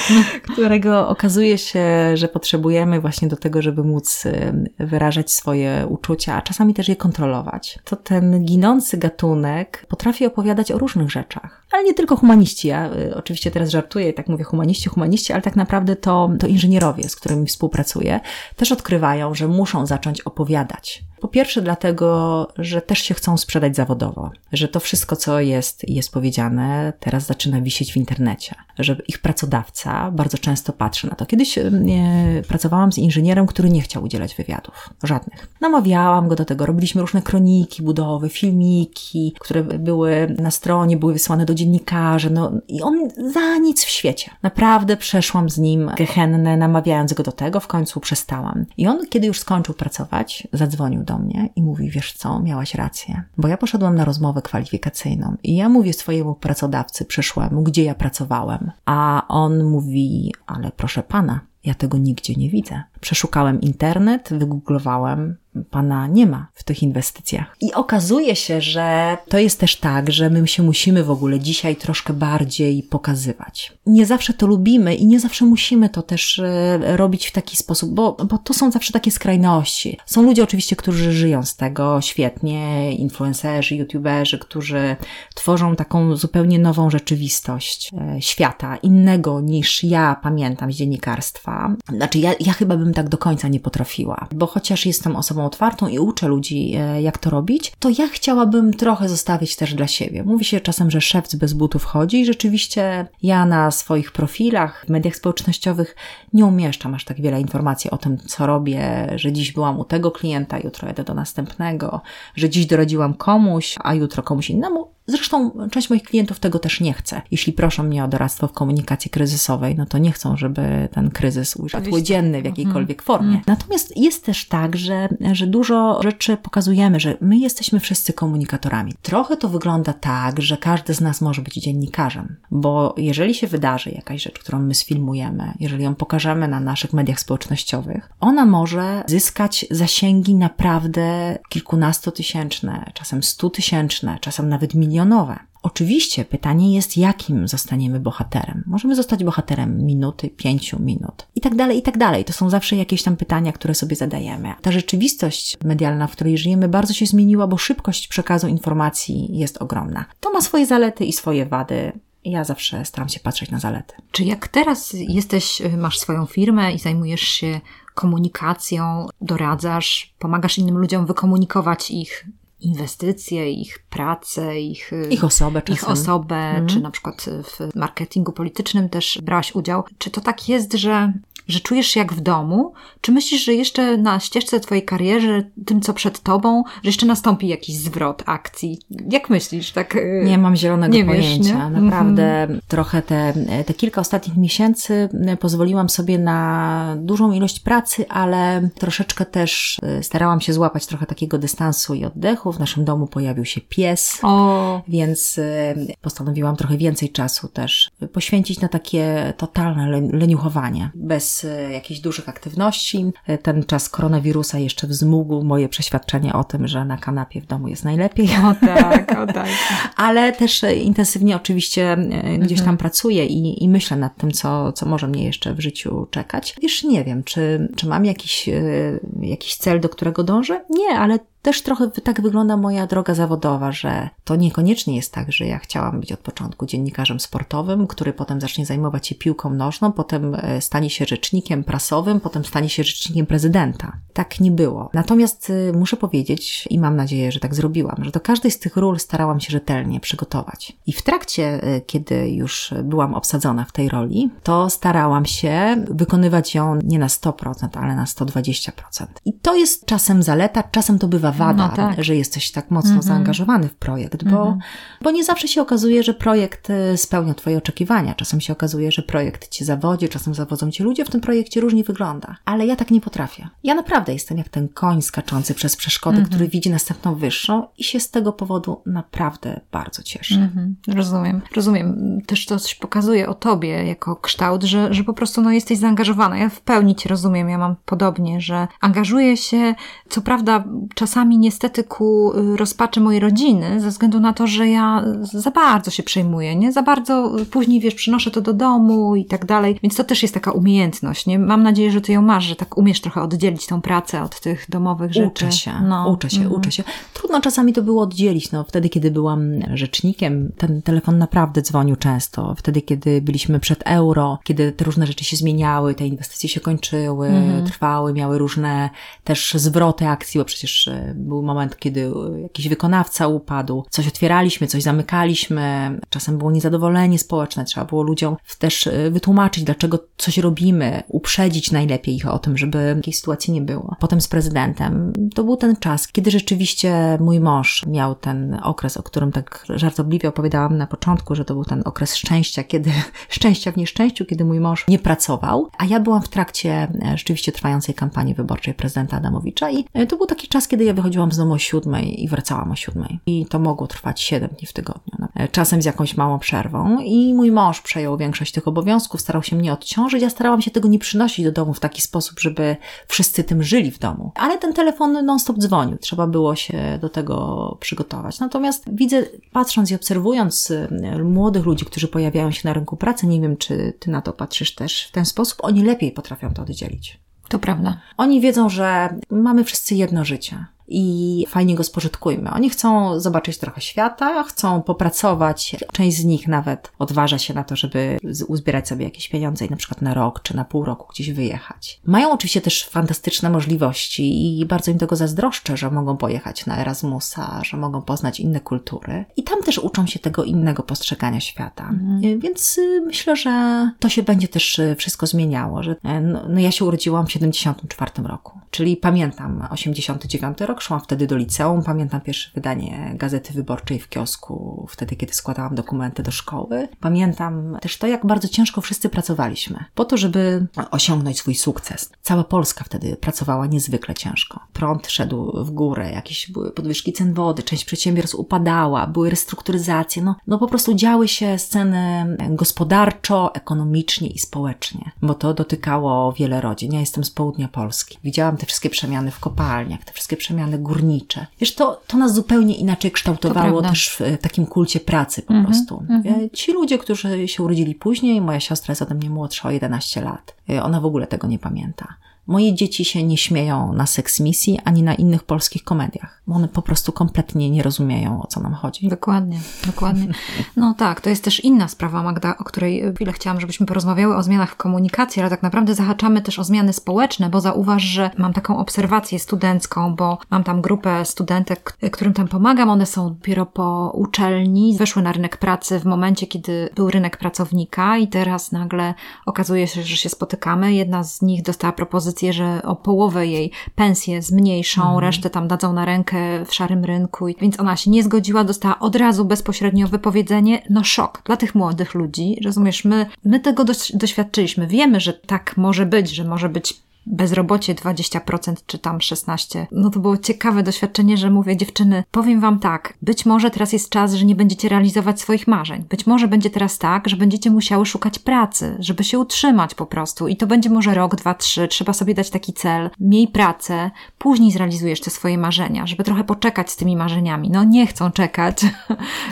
którego okazuje się, że potrzebujemy właśnie do tego, żeby móc wyrażać swoje uczucia, a czasami też je kontrolować. To ten ginący gatunek potrafi opowiadać o różnych rzeczach. Ale nie tylko humaniści. Ja y, oczywiście teraz żartuję, tak mówię humaniści, humaniści, ale tak naprawdę to, to inżynierowie, z którymi współpracuję, też odkrywają, że muszą zacząć opowiadać. Pierwsze, dlatego, że też się chcą sprzedać zawodowo, że to wszystko, co jest, jest powiedziane, teraz zaczyna wisieć w internecie, że ich pracodawca bardzo często patrzy na to. Kiedyś pracowałam z inżynierem, który nie chciał udzielać wywiadów, żadnych. Namawiałam go do tego, robiliśmy różne kroniki budowy, filmiki, które były na stronie, były wysłane do dziennikarzy, no i on za nic w świecie. Naprawdę przeszłam z nim gehennę, namawiając go do tego, w końcu przestałam. I on, kiedy już skończył pracować, zadzwonił do mnie i mówi, wiesz co, miałaś rację, bo ja poszedłem na rozmowę kwalifikacyjną i ja mówię swojemu pracodawcy przyszłemu, gdzie ja pracowałem, a on mówi, ale proszę pana, ja tego nigdzie nie widzę. Przeszukałem internet, wygooglowałem, pana nie ma w tych inwestycjach. I okazuje się, że to jest też tak, że my się musimy w ogóle dzisiaj troszkę bardziej pokazywać. Nie zawsze to lubimy i nie zawsze musimy to też e, robić w taki sposób, bo, bo to są zawsze takie skrajności. Są ludzie oczywiście, którzy żyją z tego świetnie, influencerzy, youtuberzy, którzy tworzą taką zupełnie nową rzeczywistość e, świata, innego niż ja pamiętam z dziennikarstwa. Znaczy, ja, ja chyba bym tak do końca nie potrafiła, bo chociaż jestem osobą otwartą i uczę ludzi, e, jak to robić, to ja chciałabym trochę zostawić też dla siebie. Mówi się czasem, że szewc bez butów chodzi i rzeczywiście ja na swoich profilach w mediach społecznościowych nie umieszczam aż tak wiele informacji o tym, co robię, że dziś byłam u tego klienta, jutro jedę do następnego, że dziś doradziłam komuś, a jutro komuś innemu. Zresztą część moich klientów tego też nie chce. Jeśli proszą mnie o doradztwo w komunikacji kryzysowej, no to nie chcą, żeby ten kryzys ujrzał dzienny w jakiejkolwiek mm. formie. Mm. Natomiast jest też tak, że, że dużo rzeczy pokazujemy, że my jesteśmy wszyscy komunikatorami. Trochę to wygląda tak, że każdy z nas może być dziennikarzem, bo jeżeli się wydarzy jakaś rzecz, którą my sfilmujemy, jeżeli ją pokażemy na naszych mediach społecznościowych, ona może zyskać zasięgi naprawdę kilkunastotysięczne, czasem stutysięczne, czasem nawet milionowe milionowe. Oczywiście pytanie jest, jakim zostaniemy bohaterem. Możemy zostać bohaterem minuty, pięciu minut i tak dalej, i tak dalej. To są zawsze jakieś tam pytania, które sobie zadajemy. Ta rzeczywistość medialna, w której żyjemy, bardzo się zmieniła, bo szybkość przekazu informacji jest ogromna. To ma swoje zalety i swoje wady. Ja zawsze staram się patrzeć na zalety. Czy jak teraz jesteś, masz swoją firmę i zajmujesz się komunikacją, doradzasz, pomagasz innym ludziom wykomunikować ich inwestycje, ich pracę, ich, ich osobę, ich osobę mhm. czy na przykład w marketingu politycznym też brałaś udział. Czy to tak jest, że że czujesz się jak w domu? Czy myślisz, że jeszcze na ścieżce Twojej karierze, tym co przed Tobą, że jeszcze nastąpi jakiś zwrot akcji? Jak myślisz? Tak, y, nie mam zielonego nie pojęcia. Wiesz, Naprawdę mm -hmm. trochę te, te kilka ostatnich miesięcy y, pozwoliłam sobie na dużą ilość pracy, ale troszeczkę też y, starałam się złapać trochę takiego dystansu i oddechu. W naszym domu pojawił się pies, o. więc postanowiłam trochę więcej czasu też poświęcić na takie totalne leniuchowanie, bez jakichś dużych aktywności. Ten czas koronawirusa jeszcze wzmógł moje przeświadczenie o tym, że na kanapie w domu jest najlepiej. O tak, o tak. Ale też intensywnie oczywiście e, gdzieś tam mhm. pracuję i, i myślę nad tym, co, co może mnie jeszcze w życiu czekać. Wiesz, nie wiem, czy, czy mam jakiś, e, jakiś cel, do którego dążę? Nie, ale też trochę tak wygląda moja droga zawodowa, że to niekoniecznie jest tak, że ja chciałam być od początku dziennikarzem sportowym, który potem zacznie zajmować się piłką nożną, potem e, stanie się rzecznikiem prasowym, potem stanie się rzecznikiem prezydenta. Tak nie było. Natomiast e, muszę powiedzieć, i mam nadzieję, że tak zrobiłam, że do każdej z tych ról starałam się rzetelnie przygotować. I w trakcie, e, kiedy już byłam obsadzona w tej roli, to starałam się wykonywać ją nie na 100%, ale na 120%. I to jest czasem zaleta, czasem to bywa chyba wada, No tak. że jesteś tak mocno zaangażowany w projekt, bo, bo nie zawsze się okazuje, że projekt y, spełnia Twoje oczekiwania. Czasem się okazuje, że projekt Cię zawodzi, czasem zawodzą Cię ludzie, w tym projekcie różnie wygląda. Ale ja tak nie potrafię. Ja naprawdę jestem jak ten koń skaczący przez przeszkody, który widzi następną wyższą i się z tego powodu naprawdę bardzo cieszę. Mhm, rozumiem, rozumiem. Też to coś pokazuje o tobie jako kształt, że, że po prostu no, jesteś zaangażowana. Ja w pełni cię rozumiem, ja mam podobnie, że angażuję się, co prawda czasami niestety ku y, rozpaczy mojej rodziny, ze względu na to, że ja za bardzo się przejmuję, nie? Za bardzo później, wiesz, przynoszę to do domu i tak dalej, więc to też jest taka umiejętność, nie? Mam nadzieję, że ty ją masz, że tak umiesz trochę oddzielić tą pracę od tych domowych rzeczy. Uczę się, No. uczę się, uczę się. Trudno czasami to było oddzielić. No, wtedy, kiedy byłam rzecznikiem, ten telefon naprawdę dzwonił często. Wtedy, kiedy byliśmy przed euro, kiedy te różne rzeczy się zmieniały, te inwestycje się kończyły, trwały, miały różne też zwroty akcji, bo przecież e, był moment, kiedy e, jakiś wykonawca upadł, coś otwieraliśmy, coś zamykaliśmy, czasem było niezadowolenie społeczne, trzeba było ludziom też e, wytłumaczyć, dlaczego coś robimy, uprzedzić najlepiej ich o tym, żeby takiej sytuacji nie było. Potem z prezydentem. To był ten czas, kiedy rzeczywiście mój mąż miał ten okres, o którym tak żartobliwie opowiadałam na początku, że to był ten okres szczęścia, kiedy szczęścia w nieszczęściu, kiedy mój mąż nie pracował, a ja byłam w trakcie e, rzeczywiście trwającej kampanii wyborczej prezydenta Adamowicza i to był taki czas, kiedy ja wychodziłam z domu o siódmej i wracałam o siódmej. I to mogło trwać siedem dni w tygodniu. no. E, Czasem z jakąś małą przerwą i mój mąż przejął większość tych obowiązków, starał się mnie odciążyć, ja starałam się tego nie przynosić do domu w taki sposób, żeby wszyscy tym żyli w domu. Ale ten telefon non-stop dzwonił, trzeba było się do tego przygotować. Natomiast widzę, patrząc i obserwując y, młodych ludzi, którzy pojawiają się na rynku pracy, nie wiem, czy ty na to patrzysz też w ten sposób, oni lepiej potrafią to oddzielić. To prawda. Oni wiedzą, że mamy wszyscy jedno życie i fajnie go spożytkujmy. Oni chcą zobaczyć trochę świata, chcą popracować. Część z nich nawet odważa się na to, żeby uzbierać sobie jakieś pieniądze i na przykład na rok czy na pół roku gdzieś wyjechać. Mają oczywiście też fantastyczne możliwości i bardzo im tego zazdroszczę, że mogą pojechać na Erasmusa, że mogą poznać inne kultury i tam też uczą się tego innego postrzegania świata. Y, Więc y, myślę, że to się będzie też y, wszystko zmieniało, że no, no ja się urodziłam w 74 roku, czyli pamiętam 89 rok, szłam wtedy do liceum, pamiętam pierwsze wydanie Gazety Wyborczej w kiosku, wtedy kiedy składałam dokumenty do szkoły. Pamiętam też to, jak bardzo ciężko wszyscy pracowaliśmy po to, żeby osiągnąć swój sukces. Cała Polska wtedy pracowała niezwykle ciężko. Prąd szedł w górę, jakieś były podwyżki cen wody, część przedsiębiorstw upadała, były restrukturyzacje, no, no po prostu działy się sceny gospodarczo, ekonomicznie i społecznie, bo to dotykało wiele rodzin. Ja jestem z południa Polski. Widziałam te wszystkie przemiany w kopalniach, te wszystkie przemiany górnicze. Wiesz, to, to nas zupełnie inaczej kształtowało też w e, takim kulcie pracy po prostu. E, Ci ludzie, którzy się urodzili później, moja siostra jest ode mnie młodsza o 11 lat, e, ona w ogóle tego nie pamięta. Moje dzieci się nie śmieją na seksmisji ani na innych polskich komediach, bo one po prostu kompletnie nie rozumieją, o co nam chodzi. Dokładnie, dokładnie. No tak, to jest też inna sprawa, Magda, o której chwilę chciałam, żebyśmy porozmawiały o zmianach w komunikacji, ale tak naprawdę zahaczamy też o zmiany społeczne, bo zauważ, że mam taką obserwację studencką, bo mam tam grupę studentek, k- którym tam pomagam. One są dopiero po uczelni, weszły na rynek pracy w momencie, kiedy był rynek pracownika i teraz nagle okazuje się, że się spotykamy. Jedna z nich dostała propozycję, że o połowę jej pensję zmniejszą, resztę tam dadzą na rękę w szarym rynku, i- więc ona się nie zgodziła, dostała od razu bezpośrednio wypowiedzenie. No szok dla tych młodych ludzi, rozumiesz, my, my tego doś- doświadczyliśmy, wiemy, że tak może być, że może być bezrobocie 20% czy tam 16%. No to było ciekawe doświadczenie, że mówię, dziewczyny, powiem wam tak, być może teraz jest czas, że nie będziecie realizować swoich marzeń. Być może będzie teraz tak, że będziecie musiały szukać pracy, żeby się utrzymać po prostu. I to będzie może rok, dwa, trzy. Trzeba sobie dać taki cel. Miej pracę, później zrealizujesz te swoje marzenia, żeby trochę poczekać z tymi marzeniami. No nie chcą czekać.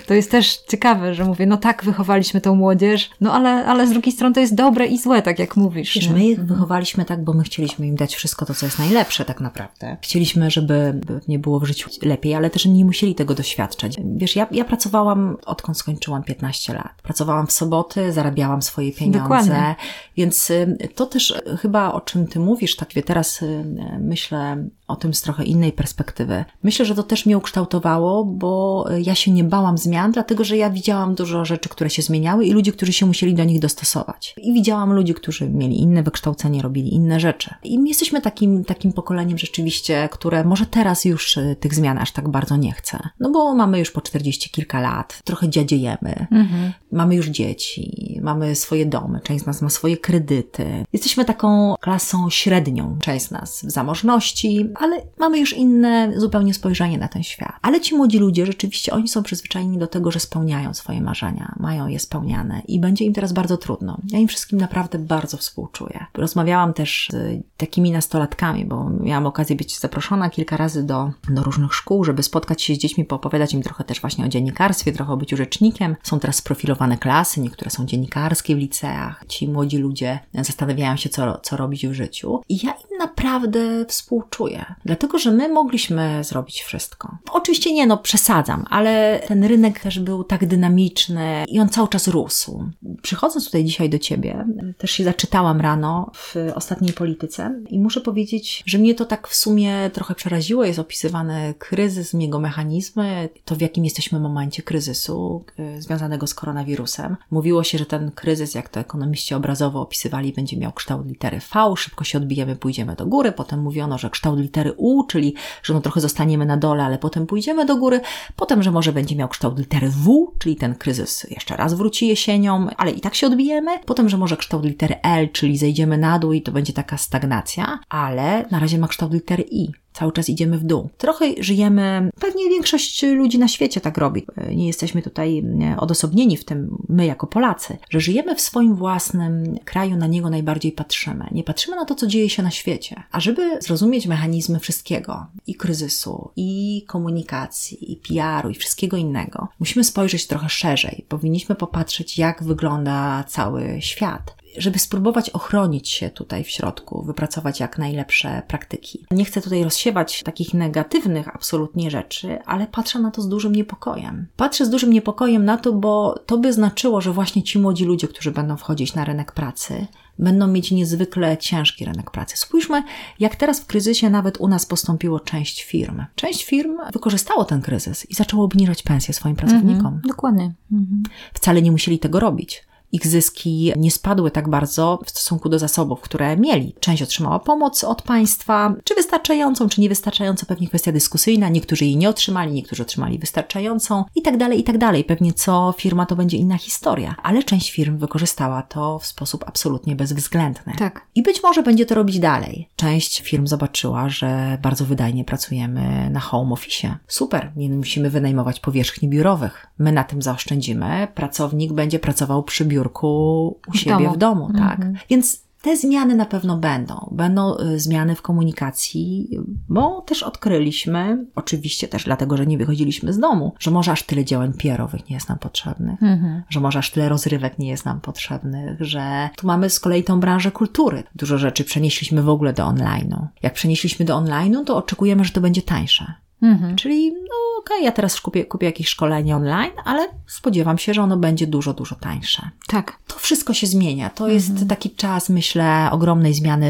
To jest też ciekawe, że mówię, no tak, wychowaliśmy tą młodzież, no ale, ale z drugiej strony to jest dobre i złe, tak jak mówisz. Wiesz, my ich wychowaliśmy tak, bo my chcieliśmy im dać wszystko to, co jest najlepsze tak naprawdę. Chcieliśmy, żeby nie było w życiu lepiej, ale też nie musieli tego doświadczać. Wiesz, ja, ja pracowałam odkąd skończyłam 15 lat. Pracowałam w soboty, zarabiałam swoje pieniądze, Dokładnie. więc y, to też y, chyba o czym ty mówisz, tak wie, teraz y, myślę o tym z trochę innej perspektywy. Myślę, że to też mnie ukształtowało, bo ja się nie bałam zmian, dlatego że ja widziałam dużo rzeczy, które się zmieniały i ludzi, którzy się musieli do nich dostosować. I widziałam ludzi, którzy mieli inne wykształcenie, robili inne rzeczy. Rzeczy. I jesteśmy takim, takim pokoleniem rzeczywiście, które może teraz już y, tych zmian aż tak bardzo nie chce. No bo mamy już po 40 kilka lat, trochę dziadziejemy, mhm. mamy już dzieci, mamy swoje domy, część z nas ma swoje kredyty. Jesteśmy taką klasą średnią, część z nas w zamożności, ale mamy już inne zupełnie spojrzenie na ten świat. Ale ci młodzi ludzie rzeczywiście, oni są przyzwyczajeni do tego, że spełniają swoje marzenia, mają je spełniane i będzie im teraz bardzo trudno. Ja im wszystkim naprawdę bardzo współczuję. Rozmawiałam też z takimi nastolatkami, bo miałam okazję być zaproszona kilka razy do, do różnych szkół, żeby spotkać się z dziećmi, poopowiadać im trochę też właśnie o dziennikarstwie, trochę o byciu rzecznikiem. Są teraz sprofilowane klasy, niektóre są dziennikarskie w liceach. Ci młodzi ludzie zastanawiają się, co, co robić w życiu. I ja im naprawdę współczuję, dlatego że my mogliśmy zrobić wszystko. Oczywiście nie, no przesadzam, ale ten rynek też był tak dynamiczny i on cały czas rósł. Przychodząc tutaj dzisiaj do Ciebie, też się zaczytałam rano w ostatniej polityce i muszę powiedzieć, że mnie to tak w sumie trochę przeraziło. Jest opisywany kryzys, jego mechanizmy, to w jakim jesteśmy momencie kryzysu y, związanego z koronawirusem. Mówiło się, że ten kryzys, jak to ekonomiści obrazowo opisywali, będzie miał kształt litery V, szybko się odbijemy, pójdziemy do góry. Potem mówiono, że kształt litery U, czyli że no trochę zostaniemy na dole, ale potem pójdziemy do góry. Potem, że może będzie miał kształt litery W, czyli ten kryzys jeszcze raz wróci jesienią, ale i tak się odbijemy. Potem, że może kształt litery L, czyli zejdziemy na dół i to będzie taka stagnacja, ale na razie ma kształt litery I. Cały czas idziemy w dół. Trochę żyjemy, pewnie większość ludzi na świecie tak robi. Nie jesteśmy tutaj odosobnieni w tym, my jako Polacy, że żyjemy w swoim własnym kraju, na niego najbardziej patrzymy. Nie patrzymy na to, co dzieje się na świecie. A żeby zrozumieć mechanizmy wszystkiego i kryzysu, i komunikacji, i PR-u, i wszystkiego innego, musimy spojrzeć trochę szerzej. Powinniśmy popatrzeć, jak wygląda cały świat żeby spróbować ochronić się tutaj w środku, wypracować jak najlepsze praktyki. Nie chcę tutaj rozsiewać takich negatywnych absolutnie rzeczy, ale patrzę na to z dużym niepokojem. Patrzę z dużym niepokojem na to, bo to by znaczyło, że właśnie ci młodzi ludzie, którzy będą wchodzić na rynek pracy, będą mieć niezwykle ciężki rynek pracy. Spójrzmy, jak teraz w kryzysie nawet u nas postąpiło część firm. Część firm wykorzystało ten kryzys i zaczęło obniżać pensje swoim pracownikom. Mhm, dokładnie. Mhm. Wcale nie musieli tego robić ich zyski nie spadły tak bardzo w stosunku do zasobów, które mieli. Część otrzymała pomoc od państwa, czy wystarczającą, czy niewystarczającą, pewnie kwestia dyskusyjna. Niektórzy jej nie otrzymali, niektórzy otrzymali wystarczającą i tak dalej, i tak dalej. Pewnie co firma to będzie inna historia, ale część firm wykorzystała to w sposób absolutnie bezwzględny. Tak. I być może będzie to robić dalej. Część firm zobaczyła, że bardzo wydajnie pracujemy na home office. Super, nie musimy wynajmować powierzchni biurowych. My na tym zaoszczędzimy. Pracownik będzie pracował przy biurze biurku u siebie w domu, w domu tak. Mhm. Więc te zmiany na pewno będą. Będą y, zmiany w komunikacji, bo też odkryliśmy, oczywiście też dlatego, że nie wychodziliśmy z domu, że może aż tyle działań PR-owych nie jest nam potrzebnych, mhm. że może aż tyle rozrywek nie jest nam potrzebnych, że tu mamy z kolei tą branżę kultury. Dużo rzeczy przenieśliśmy w ogóle do online'u. Jak przenieśliśmy do online'u, to oczekujemy, że to będzie tańsze. Mhm. Czyli, no okej, okay, ja teraz kupię, kupię jakieś szkolenie online, ale spodziewam się, że ono będzie dużo, dużo tańsze. Tak. To wszystko się zmienia. To mhm. jest taki czas, myślę, ogromnej zmiany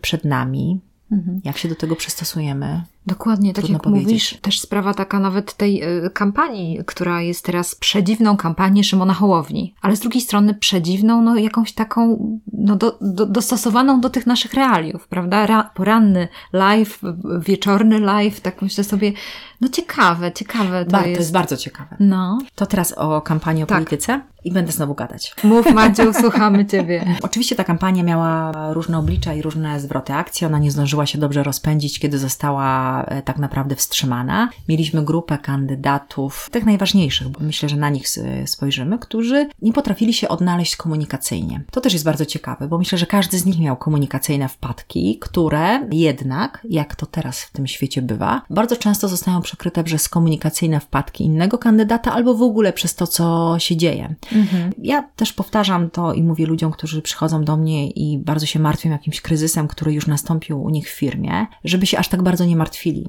przed nami. Mhm. Jak się do tego przystosujemy? Dokładnie, tak jak powiedzieć. mówisz, też sprawa taka nawet tej y, kampanii, która jest teraz przedziwną kampanią Szymona Hołowni, ale z drugiej strony przedziwną, no jakąś taką, no do, do, dostosowaną do tych naszych realiów, prawda? Ra, poranny live, wieczorny live, tak myślę sobie, no ciekawe, ciekawe to ba, jest. To jest bardzo ciekawe. No. To teraz o kampanii o tak. polityce i będę znowu gadać. Mów Madziu, słuchamy Ciebie. Oczywiście ta kampania miała różne oblicza i różne zwroty akcji, ona nie zdążyła się dobrze rozpędzić, kiedy została E, tak naprawdę wstrzymana. Mieliśmy grupę kandydatów, tych najważniejszych, bo myślę, że na nich spojrzymy, którzy nie potrafili się odnaleźć komunikacyjnie. To też jest bardzo ciekawe, bo myślę, że każdy z nich miał komunikacyjne wpadki, które jednak, jak to teraz w tym świecie bywa, bardzo często zostają przykryte przez komunikacyjne wpadki innego kandydata albo w ogóle przez to, co się dzieje. Mhm. Ja też powtarzam to i mówię ludziom, którzy przychodzą do mnie i bardzo się martwią jakimś kryzysem, który już nastąpił u nich w firmie, żeby się aż tak bardzo nie chwili.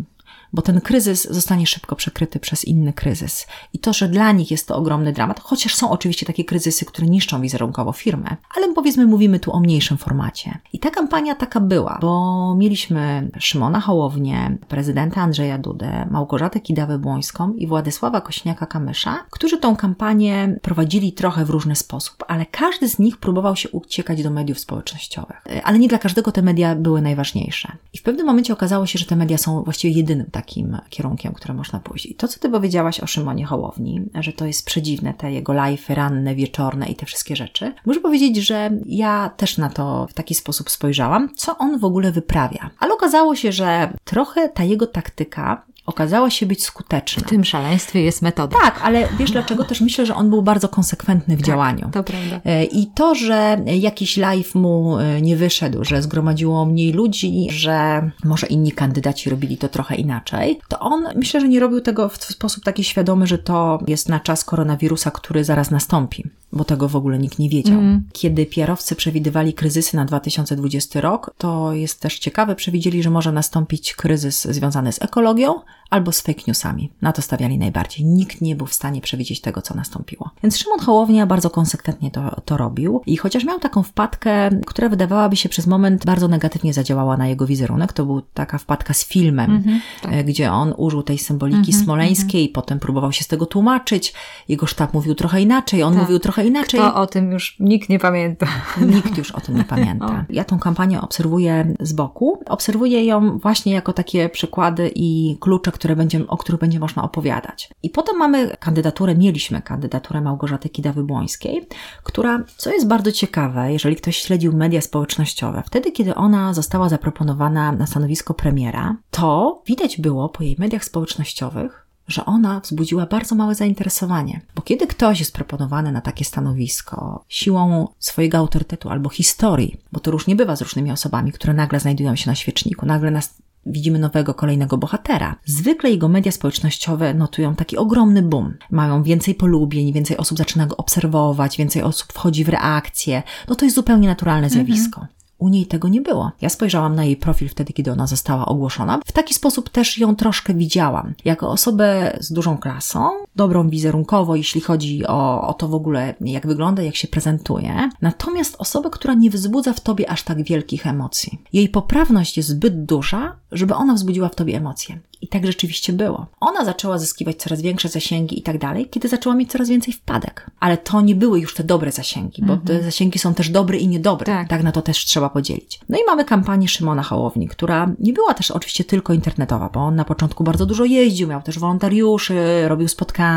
Bo ten kryzys zostanie szybko przekryty przez inny kryzys. I to, że dla nich jest to ogromny dramat, chociaż są oczywiście takie kryzysy, które niszczą wizerunkowo firmę, ale powiedzmy mówimy tu o mniejszym formacie. I ta kampania taka była, bo mieliśmy Szymona Hołownię, prezydenta Andrzeja Dudę, Małgorzatę Kidawę-Błońską i Władysława Kośniaka-Kamysza, którzy tą kampanię prowadzili trochę w różny sposób, ale każdy z nich próbował się uciekać do mediów społecznościowych. Ale nie dla każdego te media były najważniejsze. I w pewnym momencie okazało się, że te media są właściwie jedynym takim kierunkiem, które można pójść. I to, co ty powiedziałaś o Szymonie Hołowni, że to jest przedziwne, te jego live ranne, wieczorne i te wszystkie rzeczy, muszę powiedzieć, że ja też na to w taki sposób spojrzałam, co on w ogóle wyprawia. Ale okazało się, że trochę ta jego taktyka okazała się być skuteczna. W tym szaleństwie jest metoda. Tak, ale wiesz dlaczego? Też myślę, że on był bardzo konsekwentny w tak, działaniu. To prawda. E, I to, że jakiś live mu e, nie wyszedł, że zgromadziło mniej ludzi, że może inni kandydaci robili to trochę inaczej, to on myślę, że nie robił tego w sposób taki świadomy, że to jest na czas koronawirusa, który zaraz nastąpi, bo tego w ogóle nikt nie wiedział. Mm. Kiedy PR-owcy przewidywali kryzysy na 2020 rok, to jest też ciekawe, przewidzieli, że może nastąpić kryzys związany z ekologią, albo z fake newsami. Na to stawiali najbardziej. Nikt nie był w stanie przewidzieć tego, co nastąpiło. Więc Szymon Hołownia bardzo konsekwentnie to, to robił i chociaż miał taką wpadkę, która wydawałaby się przez moment bardzo negatywnie zadziałała na jego wizerunek, to był taka wpadka z filmem, mm -hmm, tak. gdzie on użył tej symboliki -hmm, smoleńskiej, -hmm. potem próbował się z tego tłumaczyć. Jego sztab mówił trochę inaczej, on tak. mówił trochę inaczej. Kto o tym już nikt nie pamięta. Nikt już o tym nie pamięta. Ja tą kampanię obserwuję z boku. Obserwuję ją właśnie jako takie przykłady i klucze, które o których będzie można opowiadać. I potem mamy kandydaturę, mieliśmy kandydaturę Małgorzaty Kidawy-Błońskiej, która, co jest bardzo ciekawe, jeżeli ktoś śledził media społecznościowe, wtedy, kiedy ona została zaproponowana na stanowisko premiera, to widać było po jej mediach społecznościowych, że ona wzbudziła bardzo małe zainteresowanie. Bo kiedy ktoś jest proponowany na takie stanowisko siłą swojego autorytetu albo historii, bo to różnie bywa z różnymi osobami, które nagle znajdują się na świeczniku, nagle nas widzimy nowego, kolejnego bohatera. Zwykle jego media społecznościowe notują taki ogromny boom. Mają więcej polubień, więcej osób zaczyna go obserwować, więcej osób wchodzi w reakcję. No to jest zupełnie naturalne mhm. zjawisko. U niej tego nie było. Ja spojrzałam na jej profil wtedy, kiedy ona została ogłoszona. W taki sposób też ją troszkę widziałam. Jako osobę z dużą klasą, dobrą wizerunkowo, jeśli chodzi o, o to w ogóle, jak wygląda, jak się prezentuje. Natomiast osobę, która nie wzbudza w tobie aż tak wielkich emocji. Jej poprawność jest zbyt duża, żeby ona wzbudziła w tobie emocje. I tak rzeczywiście było. Ona zaczęła zyskiwać coraz większe zasięgi i tak dalej, kiedy zaczęła mieć coraz więcej wpadek. Ale to nie były już te dobre zasięgi, bo te mhm. zasięgi są też dobre i niedobre. Tak. tak na to też trzeba podzielić. No i mamy kampanię Szymona Hołowni, która nie była też oczywiście tylko internetowa, bo on na początku bardzo dużo jeździł, miał też wolontariuszy, robił spotkania,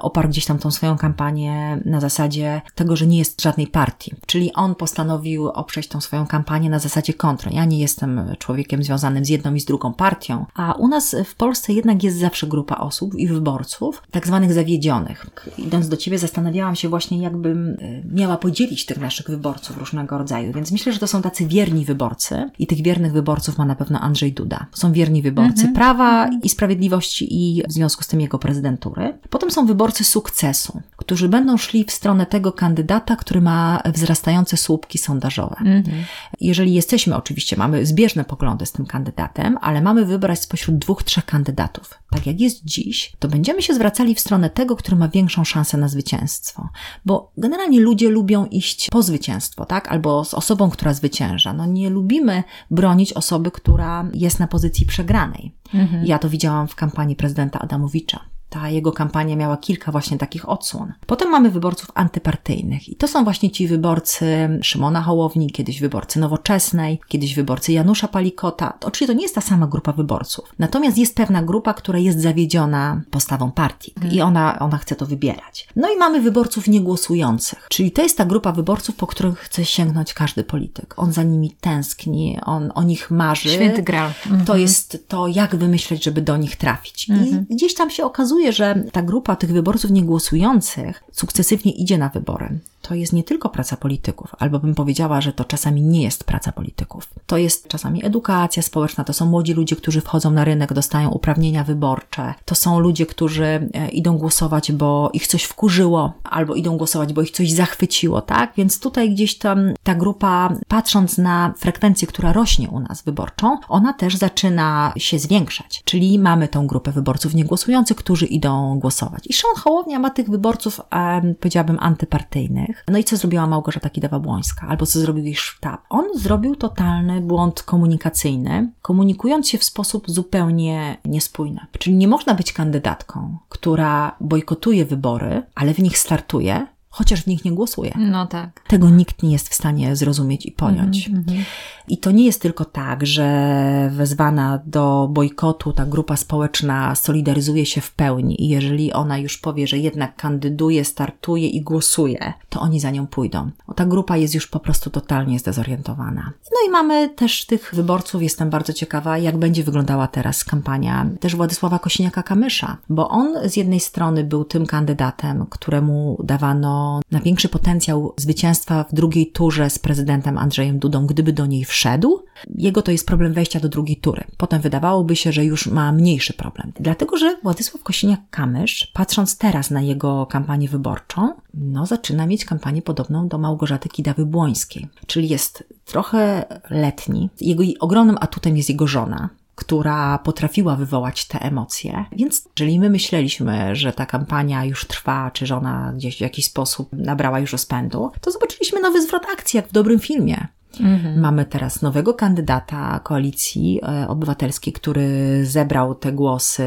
oparł gdzieś tam tą swoją kampanię na zasadzie tego, że nie jest żadnej partii. Czyli on postanowił oprzeć tą swoją kampanię na zasadzie kontrol. Ja nie jestem człowiekiem związanym z jedną i z drugą partią, a u nas w Polsce jednak jest zawsze grupa osób i wyborców, tak zwanych zawiedzionych. Idąc do Ciebie, zastanawiałam się właśnie, jakbym e, miała podzielić tych naszych wyborców różnego rodzaju. Więc myślę, że to są tacy wierni wyborcy i tych wiernych wyborców ma na pewno Andrzej Duda. Są wierni wyborcy mhm. prawa i sprawiedliwości i w związku z tym jego prezydentury. Potem są wyborcy sukcesu, którzy będą szli w stronę tego kandydata, który ma wzrastające słupki sondażowe. Mhm. Jeżeli jesteśmy, oczywiście mamy zbieżne poglądy z tym kandydatem, ale mamy wybrać spośród dwóch, trzech kandydatów, tak jak jest dziś, to będziemy się zwracali w stronę tego, który ma większą szansę na zwycięstwo. Bo generalnie ludzie lubią iść po zwycięstwo, tak? Albo z osobą, która zwycięża. No nie lubimy bronić osoby, która jest na pozycji przegranej. Mhm. Ja to widziałam w kampanii prezydenta Adamowicza ta jego kampania miała kilka właśnie takich odsłon. Potem mamy wyborców antypartyjnych i to są właśnie ci wyborcy Szymona Hołowni, kiedyś wyborcy Nowoczesnej, kiedyś wyborcy Janusza Palikota. To, oczywiście to nie jest ta sama grupa wyborców. Natomiast jest pewna grupa, która jest zawiedziona postawą partii i mhm. ona, ona chce to wybierać. No i mamy wyborców niegłosujących, czyli to jest ta grupa wyborców, po których chce sięgnąć każdy polityk. On za nimi tęskni, on o nich marzy. Święty graal. To mhm. jest to, jak wymyśleć, żeby do nich trafić. I mhm. gdzieś tam się okazuje, okazuje, że ta grupa tych wyborców niegłosujących sukcesywnie idzie na wybory to jest nie tylko praca polityków, albo bym powiedziała, że to czasami nie jest praca polityków. To jest czasami edukacja społeczna, to są młodzi ludzie, którzy wchodzą na rynek, dostają uprawnienia wyborcze, to są ludzie, którzy e, idą głosować, bo ich coś wkurzyło, albo idą głosować, bo ich coś zachwyciło, tak? Więc tutaj gdzieś tam ta grupa, patrząc na frekwencję, która rośnie u nas wyborczą, ona też zaczyna się zwiększać. Czyli mamy tą grupę wyborców niegłosujących, którzy idą głosować. I Szymon Hołownia ma tych wyborców, e, powiedziałabym, antypartyjnych, no i co zrobiła Małgorzata Kidawa-Błońska? Albo co zrobił jej sztab? On zrobił totalny błąd komunikacyjny, komunikując się w sposób zupełnie niespójny. Czyli nie można być kandydatką, która bojkotuje wybory, ale w nich startuje, chociaż w nich nie głosuje. No tak. Tego nikt nie jest w stanie zrozumieć i pojąć. Mm -hmm. I to nie jest tylko tak, że wezwana do bojkotu ta grupa społeczna solidaryzuje się w pełni i jeżeli ona już powie, że jednak kandyduje, startuje i głosuje, to oni za nią pójdą. Bo ta grupa jest już po prostu totalnie zdezorientowana. No i mamy też tych wyborców, jestem bardzo ciekawa, jak będzie wyglądała teraz kampania też Władysława Kosiniaka-Kamysza, bo on z jednej strony był tym kandydatem, któremu dawano największy potencjał zwycięstwa w drugiej turze z prezydentem Andrzejem Dudą, gdyby do niej wszedł, jego to jest problem wejścia do drugiej tury. Potem wydawałoby się, że już ma mniejszy problem. Dlatego, że Władysław Kosiniak-Kamysz, patrząc teraz na jego kampanię wyborczą, no zaczyna mieć kampanię podobną do Małgorzaty Kidawy-Błońskiej. Czyli jest trochę letni. Jego ogromnym atutem jest jego żona, która potrafiła wywołać te emocje. Więc jeżeli my myśleliśmy, że ta kampania już trwa, czy że ona gdzieś w jakiś sposób nabrała już rozpędu, to zobaczyliśmy nowy zwrot akcji, jak w dobrym filmie. Mhm. Mamy teraz nowego kandydata koalicji e, obywatelskiej, który zebrał te głosy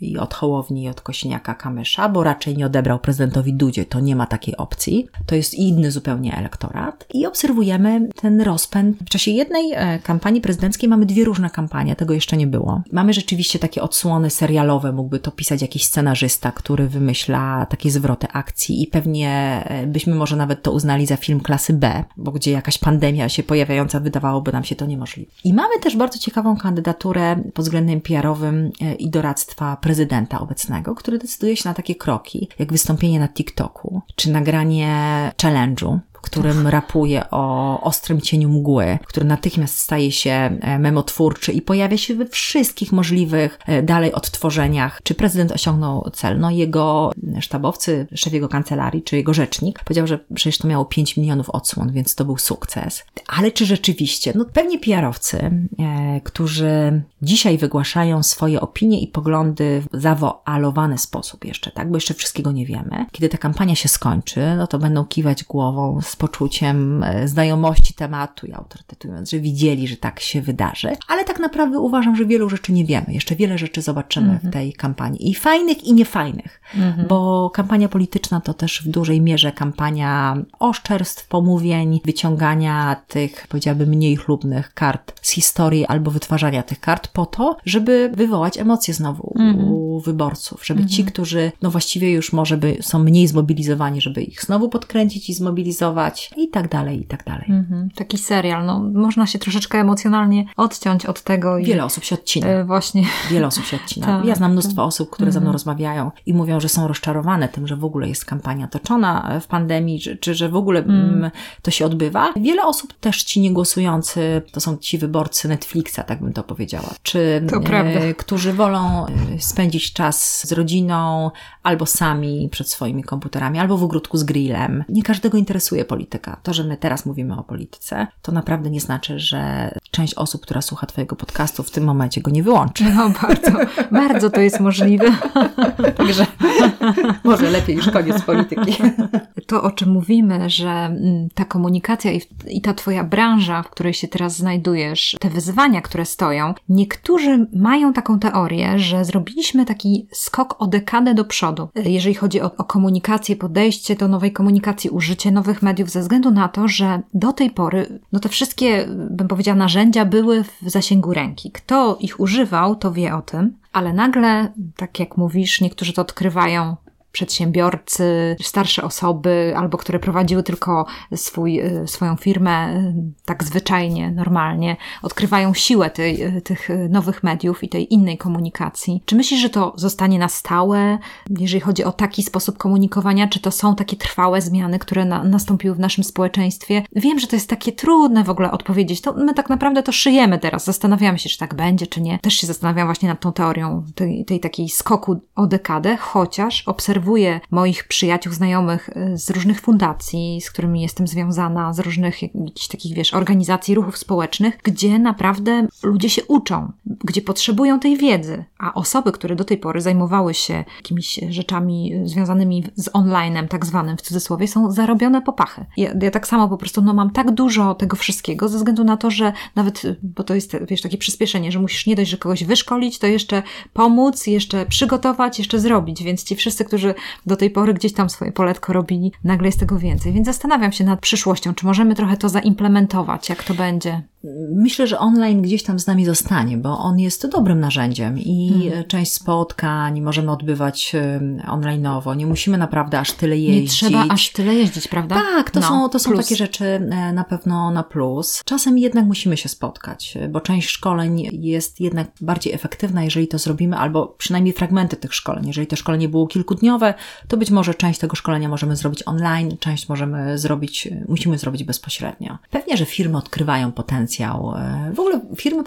i od Hołowni, i od Kośniaka Kamysza, bo raczej nie odebrał prezydentowi Dudzie, to nie ma takiej opcji. To jest inny zupełnie elektorat. I obserwujemy ten rozpęd. W czasie jednej e, kampanii prezydenckiej mamy dwie różne kampanie, tego jeszcze nie było. Mamy rzeczywiście takie odsłony serialowe, mógłby to pisać jakiś scenarzysta, który wymyśla takie zwroty akcji i pewnie e, byśmy może nawet to uznali za film klasy B, bo gdzie jakaś pandemia się pojawiająca, wydawałoby nam się to niemożliwe. I mamy też bardzo ciekawą kandydaturę pod względem PR-owym e, i doradztwa prezydenta obecnego, który decyduje się na takie kroki, jak wystąpienie na TikToku, czy nagranie challenge'u, w którym rapuje o ostrym cieniu mgły, który natychmiast staje się e, memotwórczy i pojawia się we wszystkich możliwych e, dalej odtworzeniach. Czy prezydent osiągnął cel? No jego sztabowcy, szef jego kancelarii, czy jego rzecznik powiedział, że przecież to miało 5 milionów odsłon, więc to był sukces. Ale czy rzeczywiście? No pewnie PR-owcy, e, którzy dzisiaj wygłaszają swoje opinie i poglądy w zawoalowany sposób jeszcze, tak? Bo jeszcze wszystkiego nie wiemy. Kiedy ta kampania się skończy, no to będą kiwać głową z poczuciem e, znajomości tematu i autorytetując, że widzieli, że tak się wydarzy. Ale tak naprawdę uważam, że wielu rzeczy nie wiemy. Jeszcze wiele rzeczy zobaczymy -hmm. w mhm. tej kampanii. I fajnych, i niefajnych. -hmm. Bo kampania polityczna to też w dużej mierze kampania oszczerstw, pomówień, wyciągania tych, powiedziałabym, mniej chlubnych kart z historii albo wytwarzania tych kart po to, żeby wywołać emocje znowu mm -hmm. U wyborców. Żeby ci, mhm. którzy no właściwie już może by są mniej zmobilizowani, żeby ich znowu podkręcić i zmobilizować, i tak dalej, i tak dalej. Mhm. Taki serial, no można się troszeczkę emocjonalnie odciąć od tego. I... Wiele osób się odcina. E, właśnie. Wiele osób się odcina. tak, ja znam mnóstwo tak. osób, które mhm. ze mną mhm. rozmawiają i mówią, że są rozczarowane tym, że w ogóle jest kampania toczona w pandemii, czy, czy że w ogóle mm. to się odbywa. Wiele osób też ci niegłosujący, to są ci wyborcy Netflixa, tak bym to powiedziała, czy e, którzy wolą e, czas z rodziną, albo sami przed swoimi komputerami, albo w ogródku z grillem. Nie każdego interesuje polityka. To, że my teraz mówimy o polityce, to naprawdę nie znaczy, że część osób, która słucha Twojego podcastu, w tym momencie go nie wyłączy. No bardzo, bardzo to jest możliwe. Także może lepiej już koniec polityki. To, o czym mówimy, że mm, ta komunikacja i, i ta Twoja branża, w której się teraz znajdujesz, te wyzwania, które stoją, niektórzy mają taką teorię, że zrobiliśmy taki skok o dekadę do przodu, jeżeli chodzi o, o komunikację, podejście do nowej komunikacji, użycie nowych mediów mediów ze względu na to, że do tej pory, no te wszystkie, bym powiedziała, narzędzia były w zasięgu ręki. Kto ich używał, to wie o tym, ale nagle, tak jak mówisz, niektórzy to odkrywają przedsiębiorcy, starsze osoby, albo które prowadziły tylko swój, y, swoją firmę y, tak zwyczajnie, normalnie, odkrywają siłę tej, y, tych nowych mediów i tej innej komunikacji. Czy myślisz, że to zostanie na stałe, jeżeli chodzi o taki sposób komunikowania? Czy to są takie trwałe zmiany, które na, nastąpiły w naszym społeczeństwie? Wiem, że to jest takie trudne w ogóle odpowiedzieć. To my tak naprawdę to szyjemy teraz. Zastanawiamy się, czy tak będzie, czy nie. Też się zastanawiam właśnie nad tą teorią tej, tej takiej skoku o dekadę, chociaż obserwuję moich przyjaciół, znajomych y, z różnych fundacji, z którymi jestem związana, z różnych jakichś takich, wiesz, organizacji, ruchów społecznych, gdzie naprawdę ludzie się uczą, gdzie potrzebują tej wiedzy, a osoby, które do tej pory zajmowały się jakimiś rzeczami związanymi z onlinem, tak zwanym w cudzysłowie, są zarobione popachy. Ja, ja tak samo po prostu no, mam tak dużo tego wszystkiego, ze względu na to, że nawet, bo to jest, wiesz, takie przyspieszenie, że musisz nie dość, że kogoś wyszkolić, to jeszcze pomóc, jeszcze przygotować, jeszcze zrobić, więc ci wszyscy, którzy do tej pory gdzieś tam swoje poletko robili, nagle jest tego więcej. Więc zastanawiam się nad przyszłością, czy możemy trochę to zaimplementować, jak to będzie. Myślę, że online gdzieś tam z nami zostanie, bo on jest dobrym narzędziem i hmm. część spotkań możemy odbywać onlineowo. Nie musimy naprawdę aż tyle jeździć. Nie trzeba aż tyle jeździć, prawda? Tak, to, no, są, to są takie rzeczy e, na pewno na plus. Czasem jednak musimy się spotkać, bo część szkoleń jest jednak bardziej efektywna, jeżeli to zrobimy, albo przynajmniej fragmenty tych szkoleń. Jeżeli to szkolenie było kilkudniowe, to być może część tego szkolenia możemy zrobić online, część możemy zrobić, musimy zrobić bezpośrednio. Pewnie, że firmy odkrywają potencjał. E, w ogóle firmy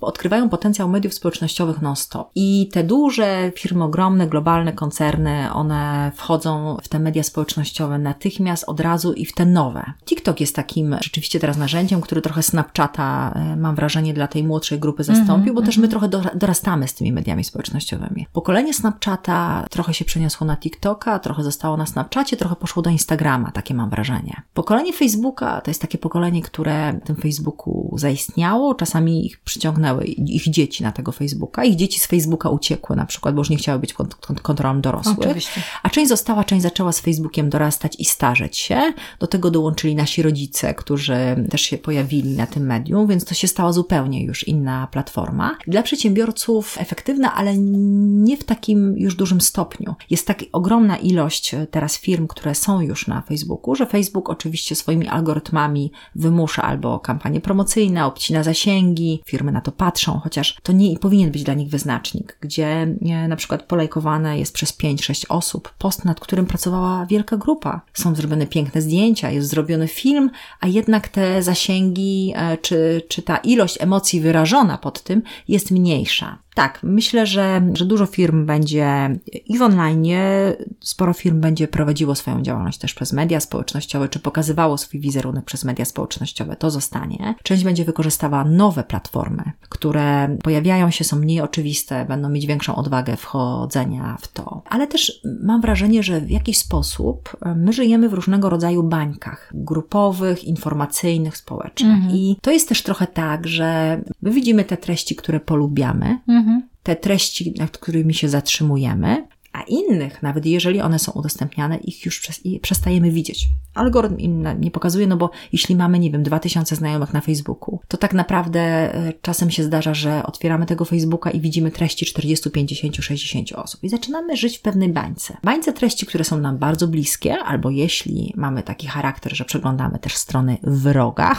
odkrywają potencjał mediów społecznościowych non-stop. I te duże firmy, ogromne, globalne koncerny, one wchodzą w te media społecznościowe natychmiast, od razu i w te nowe. TikTok jest takim rzeczywiście teraz narzędziem, który trochę Snapchata, e, mam wrażenie, dla tej młodszej grupy zastąpił, mm -hmm, bo mm -hmm. też my mhm. trochę dorastamy z tymi mediami społecznościowymi. Pokolenie Snapchata trochę się przeniosło na TikToka, trochę zostało na Snapchacie, trochę poszło do Instagrama, takie mam wrażenie. Pokolenie Facebooka to jest takie pokolenie, które w tym Facebooku zaistniało, czasami ich przyciągnęły ich dzieci na tego Facebooka, ich dzieci z Facebooka uciekły na przykład, bo już nie chciały być pod kontrolą dorosłych. Oczywiście. A część została, część zaczęła z Facebookiem dorastać i starzeć się. Do tego dołączyli nasi rodzice, którzy też się pojawili na tym medium, więc to się stała zupełnie już inna platforma. Dla przedsiębiorców efektywna, ale nie w takim już dużym stopniu. Jest tak ogromna ilość e, teraz firm, które są już na Facebooku, że Facebook oczywiście swoimi algorytmami wymusza albo kampanie promocyjne, obcina zasięgi, firmy na to patrzą, chociaż to nie powinien być dla nich wyznacznik, gdzie e, na przykład polajkowane jest przez 5-6 osób post, nad którym pracowała wielka grupa. Są zrobione piękne zdjęcia, jest zrobiony film, a jednak te zasięgi e, czy, czy ta ilość emocji wyrażona pod tym jest mniejsza. Tak, myślę, że, że dużo firm będzie i w online, sporo firm będzie prowadziło swoją działalność też przez media społecznościowe, czy pokazywało swój wizerunek przez media społecznościowe. To zostanie. Część będzie wykorzystała nowe platformy, które pojawiają się, są mniej oczywiste, będą mieć większą odwagę wchodzenia w to. Ale też mam wrażenie, że w jakiś sposób e, my żyjemy w różnego rodzaju bańkach grupowych, informacyjnych, społecznych. Mhm. I to jest też trochę tak, że my widzimy te treści, które polubiamy. Mhm te treści, nad którymi się zatrzymujemy, a innych, nawet jeżeli one są udostępniane, ich już przestajemy widzieć. Algorytm im nie pokazuje, no bo jeśli mamy, nie wiem, 2000 znajomych na Facebooku, to tak naprawdę e, czasem się zdarza, że otwieramy tego Facebooka i widzimy treści 40, 50, 60 osób i zaczynamy żyć w pewnej bańce. Bańce treści, które są nam bardzo bliskie, albo jeśli mamy taki charakter, że przeglądamy też strony wroga,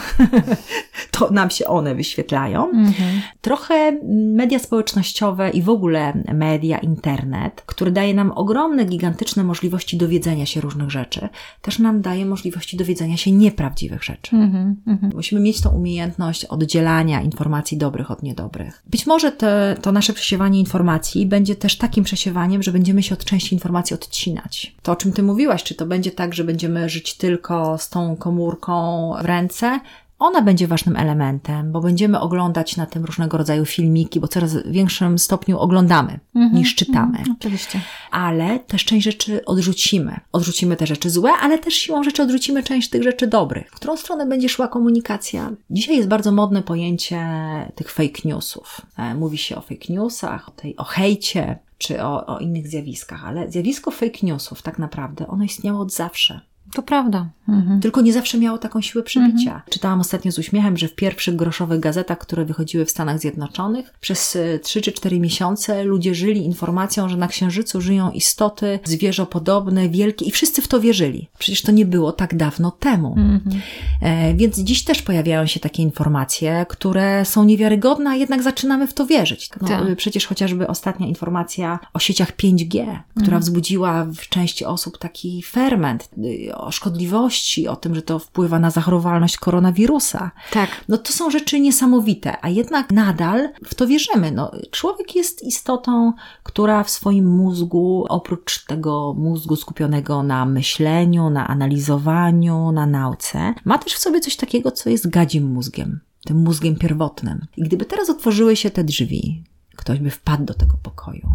to nam się one wyświetlają. Mhm. Trochę media społecznościowe i w ogóle media, internet, który daje nam ogromne, gigantyczne możliwości dowiedzenia się różnych rzeczy, też nam daje możliwości dowiedzenia się nieprawdziwych rzeczy. Mm -hmm. Musimy mieć tą umiejętność oddzielania informacji dobrych od niedobrych. Być może te, to nasze przesiewanie informacji będzie też takim przesiewaniem, że będziemy się od części informacji odcinać. To, o czym Ty mówiłaś, czy to będzie tak, że będziemy żyć tylko z tą komórką w ręce, ona będzie ważnym elementem, bo będziemy oglądać na tym różnego rodzaju filmiki, bo coraz w większym stopniu oglądamy -hmm, niż czytamy. Mm, oczywiście. Ale też część rzeczy odrzucimy. Odrzucimy te rzeczy złe, ale też siłą rzeczy odrzucimy część tych rzeczy dobrych. W którą stronę będzie szła komunikacja? Dzisiaj jest bardzo modne pojęcie tych fake newsów. E, mówi się o fake newsach, o, tej, o hejcie, czy o, o innych zjawiskach, ale zjawisko fake newsów tak naprawdę ono istniało od zawsze To prawda. Mhm. Tylko nie zawsze miało taką siłę przebicia. Mhm. Czytałam ostatnio z uśmiechem, że w pierwszych groszowych gazetach, które wychodziły w Stanach Zjednoczonych, przez 3 e, czy 4 miesiące ludzie żyli informacją, że na Księżycu żyją istoty zwierzopodobne, wielkie i wszyscy w to wierzyli. Przecież to nie było tak dawno temu. Mhm. E, więc dziś też pojawiają się takie informacje, które są niewiarygodne, a jednak zaczynamy w to wierzyć. No, tak. Przecież chociażby ostatnia informacja o sieciach 5G, która mhm. wzbudziła w części osób taki ferment y, o szkodliwości, o tym, że to wpływa na zachorowalność koronawirusa. Tak. No to są rzeczy niesamowite, a jednak nadal w to wierzymy. No, człowiek jest istotą, która w swoim mózgu, oprócz tego mózgu skupionego na myśleniu, na analizowaniu, na nauce, ma też w sobie coś takiego, co jest gadzim mózgiem tym mózgiem pierwotnym. I gdyby teraz otworzyły się te drzwi, ktoś by wpadł do tego pokoju,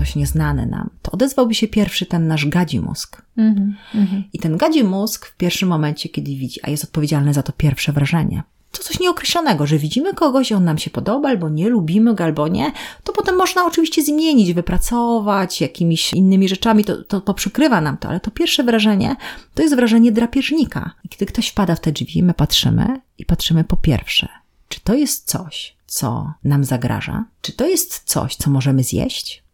ktoś nieznany nam, to odezwałby się pierwszy ten nasz gadzi mózg. Mm -hmm. I ten gadzi mózg w pierwszym momencie, kiedy widzi, a jest odpowiedzialny za to pierwsze wrażenie, to coś nieokreślonego, że widzimy kogoś, on nam się podoba, albo nie, lubimy go, albo nie, to potem można oczywiście zmienić, wypracować jakimiś innymi rzeczami, to, to poprzykrywa nam to, ale to pierwsze wrażenie to jest wrażenie drapieżnika. I kiedy ktoś wpada w te drzwi, my patrzymy i patrzymy po pierwsze, czy to jest coś, co nam zagraża? Czy to jest coś, co możemy zjeść?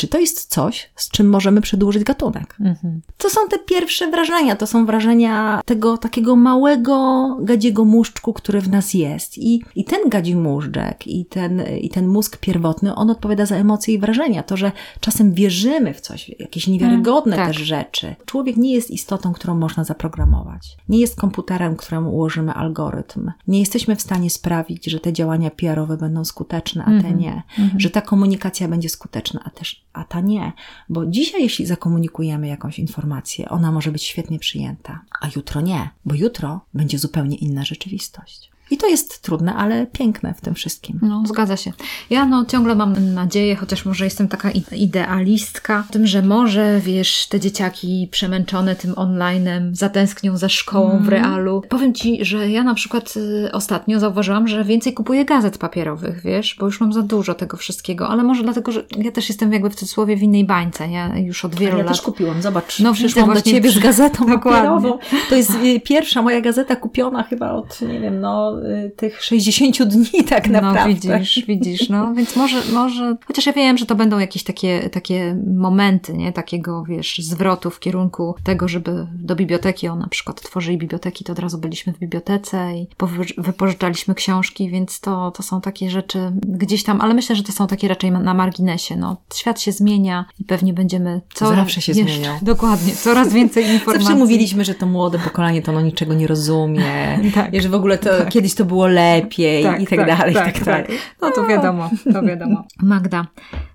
Czy to jest coś, z czym możemy przedłużyć gatunek? Mhm. To są te pierwsze wrażenia, to są wrażenia tego takiego małego gadziego muszczku, który w nas jest. I, i ten gadzi móżdżek i ten, i ten mózg pierwotny, on odpowiada za emocje i wrażenia. To, że czasem wierzymy w coś, jakieś niewiarygodne mm, tak. też rzeczy. Człowiek nie jest istotą, którą można zaprogramować. Nie jest komputerem, któremu ułożymy algorytm. Nie jesteśmy w stanie sprawić, że te działania PR-owe będą skuteczne, a te mm -hmm. nie. Mm -hmm. Że ta komunikacja będzie skuteczna, a też a ta nie. Bo dzisiaj, jeśli zakomunikujemy jakąś informację, ona może być świetnie przyjęta, a jutro nie, bo jutro będzie zupełnie inna rzeczywistość. I to jest trudne, ale piękne w tym wszystkim. No, zgadza się. Ja no ciągle mam nadzieję, chociaż może jestem taka idealistka, tym, że może, wiesz, te dzieciaki przemęczone tym onlinem zatęsknią za szkołą mm. w realu. Powiem Ci, że ja na przykład y, ostatnio zauważyłam, że więcej kupuję gazet papierowych, wiesz, bo już mam za dużo tego wszystkiego, ale może dlatego, że ja też jestem jakby w cudzysłowie w innej bańce. Ja już od wielu ja lat... Ja też kupiłam, zobacz. No, przyszłam do Ciebie z gazetą papierową. To jest y, pierwsza moja gazeta kupiona chyba od, nie wiem, no tych 60 dni tak no, naprawdę. No widzisz, widzisz, no więc może, może, chociaż ja wiem, że to będą jakieś takie, takie momenty, nie, takiego, wiesz, zwrotu w kierunku tego, żeby do biblioteki, o na przykład tworzyli biblioteki, to od razu byliśmy w bibliotece i wypożyczaliśmy książki, więc to, to są takie rzeczy gdzieś tam, ale myślę, że to są takie raczej na marginesie, no. Świat się zmienia i pewnie będziemy co Zawsze się jeszcze, zmieniał. Dokładnie, coraz więcej informacji. Zawsze mówiliśmy, że to młode pokolenie to no niczego nie rozumie, tak. że w ogóle to tak. kiedyś to było lepiej tak, i tak, tak dalej, tak, i tak, tak dalej. No to wiadomo, to wiadomo. Magda,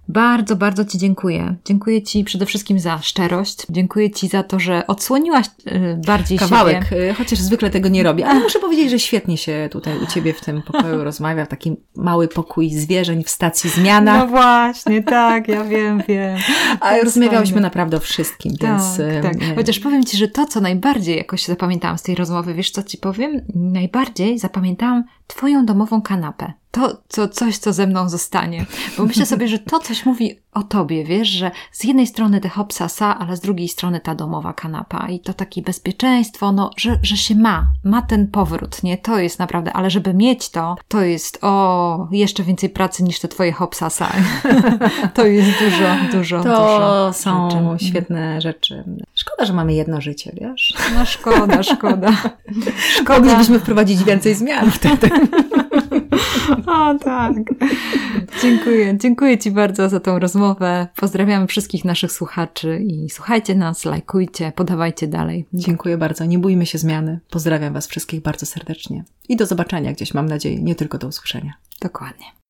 bardzo, bardzo Ci dziękuję. Dziękuję Ci przede wszystkim za szczerość. Dziękuję Ci za to, że odsłoniłaś y, bardziej Kawałek, siebie. Y, chociaż zwykle tego nie robię. Ale muszę powiedzieć, że świetnie się tutaj u Ciebie w tym pokoju rozmawia. Taki mały pokój zwierzeń w stacji zmiana. No właśnie, tak, ja wiem, wiem. Ale rozmawiałyśmy naprawdę o wszystkim, tak, więc... Tak. Y, chociaż powiem Ci, że to, co najbardziej jakoś zapamiętałam z tej rozmowy, wiesz co Ci powiem? Najbardziej zapamiętałam Twoją domową kanapę to, co, coś, co ze mną zostanie. Bo myślę sobie, że to coś mówi o tobie, wiesz, że z jednej strony te hopsasa, ale z drugiej strony ta domowa kanapa i to takie bezpieczeństwo, no, że, że się ma, ma ten powrót, nie? To jest naprawdę, ale żeby mieć to, to jest o jeszcze więcej pracy niż te twoje hopsasa. to jest dużo, dużo, to dużo są rzeczy. świetne rzeczy. Szkoda, że mamy jedno życie, wiesz? No szkoda, szkoda. szkoda. Moglibyśmy wprowadzić więcej zmian wtedy. O tak. Dziękuję. Dziękuję Ci bardzo za tą rozmowę. Pozdrawiamy wszystkich naszych słuchaczy i słuchajcie nas, lajkujcie, podawajcie dalej. Dziękuję bardzo. Nie bójmy się zmiany. Pozdrawiam Was wszystkich bardzo serdecznie. I do zobaczenia gdzieś, mam nadzieję, nie tylko do usłyszenia. Dokładnie.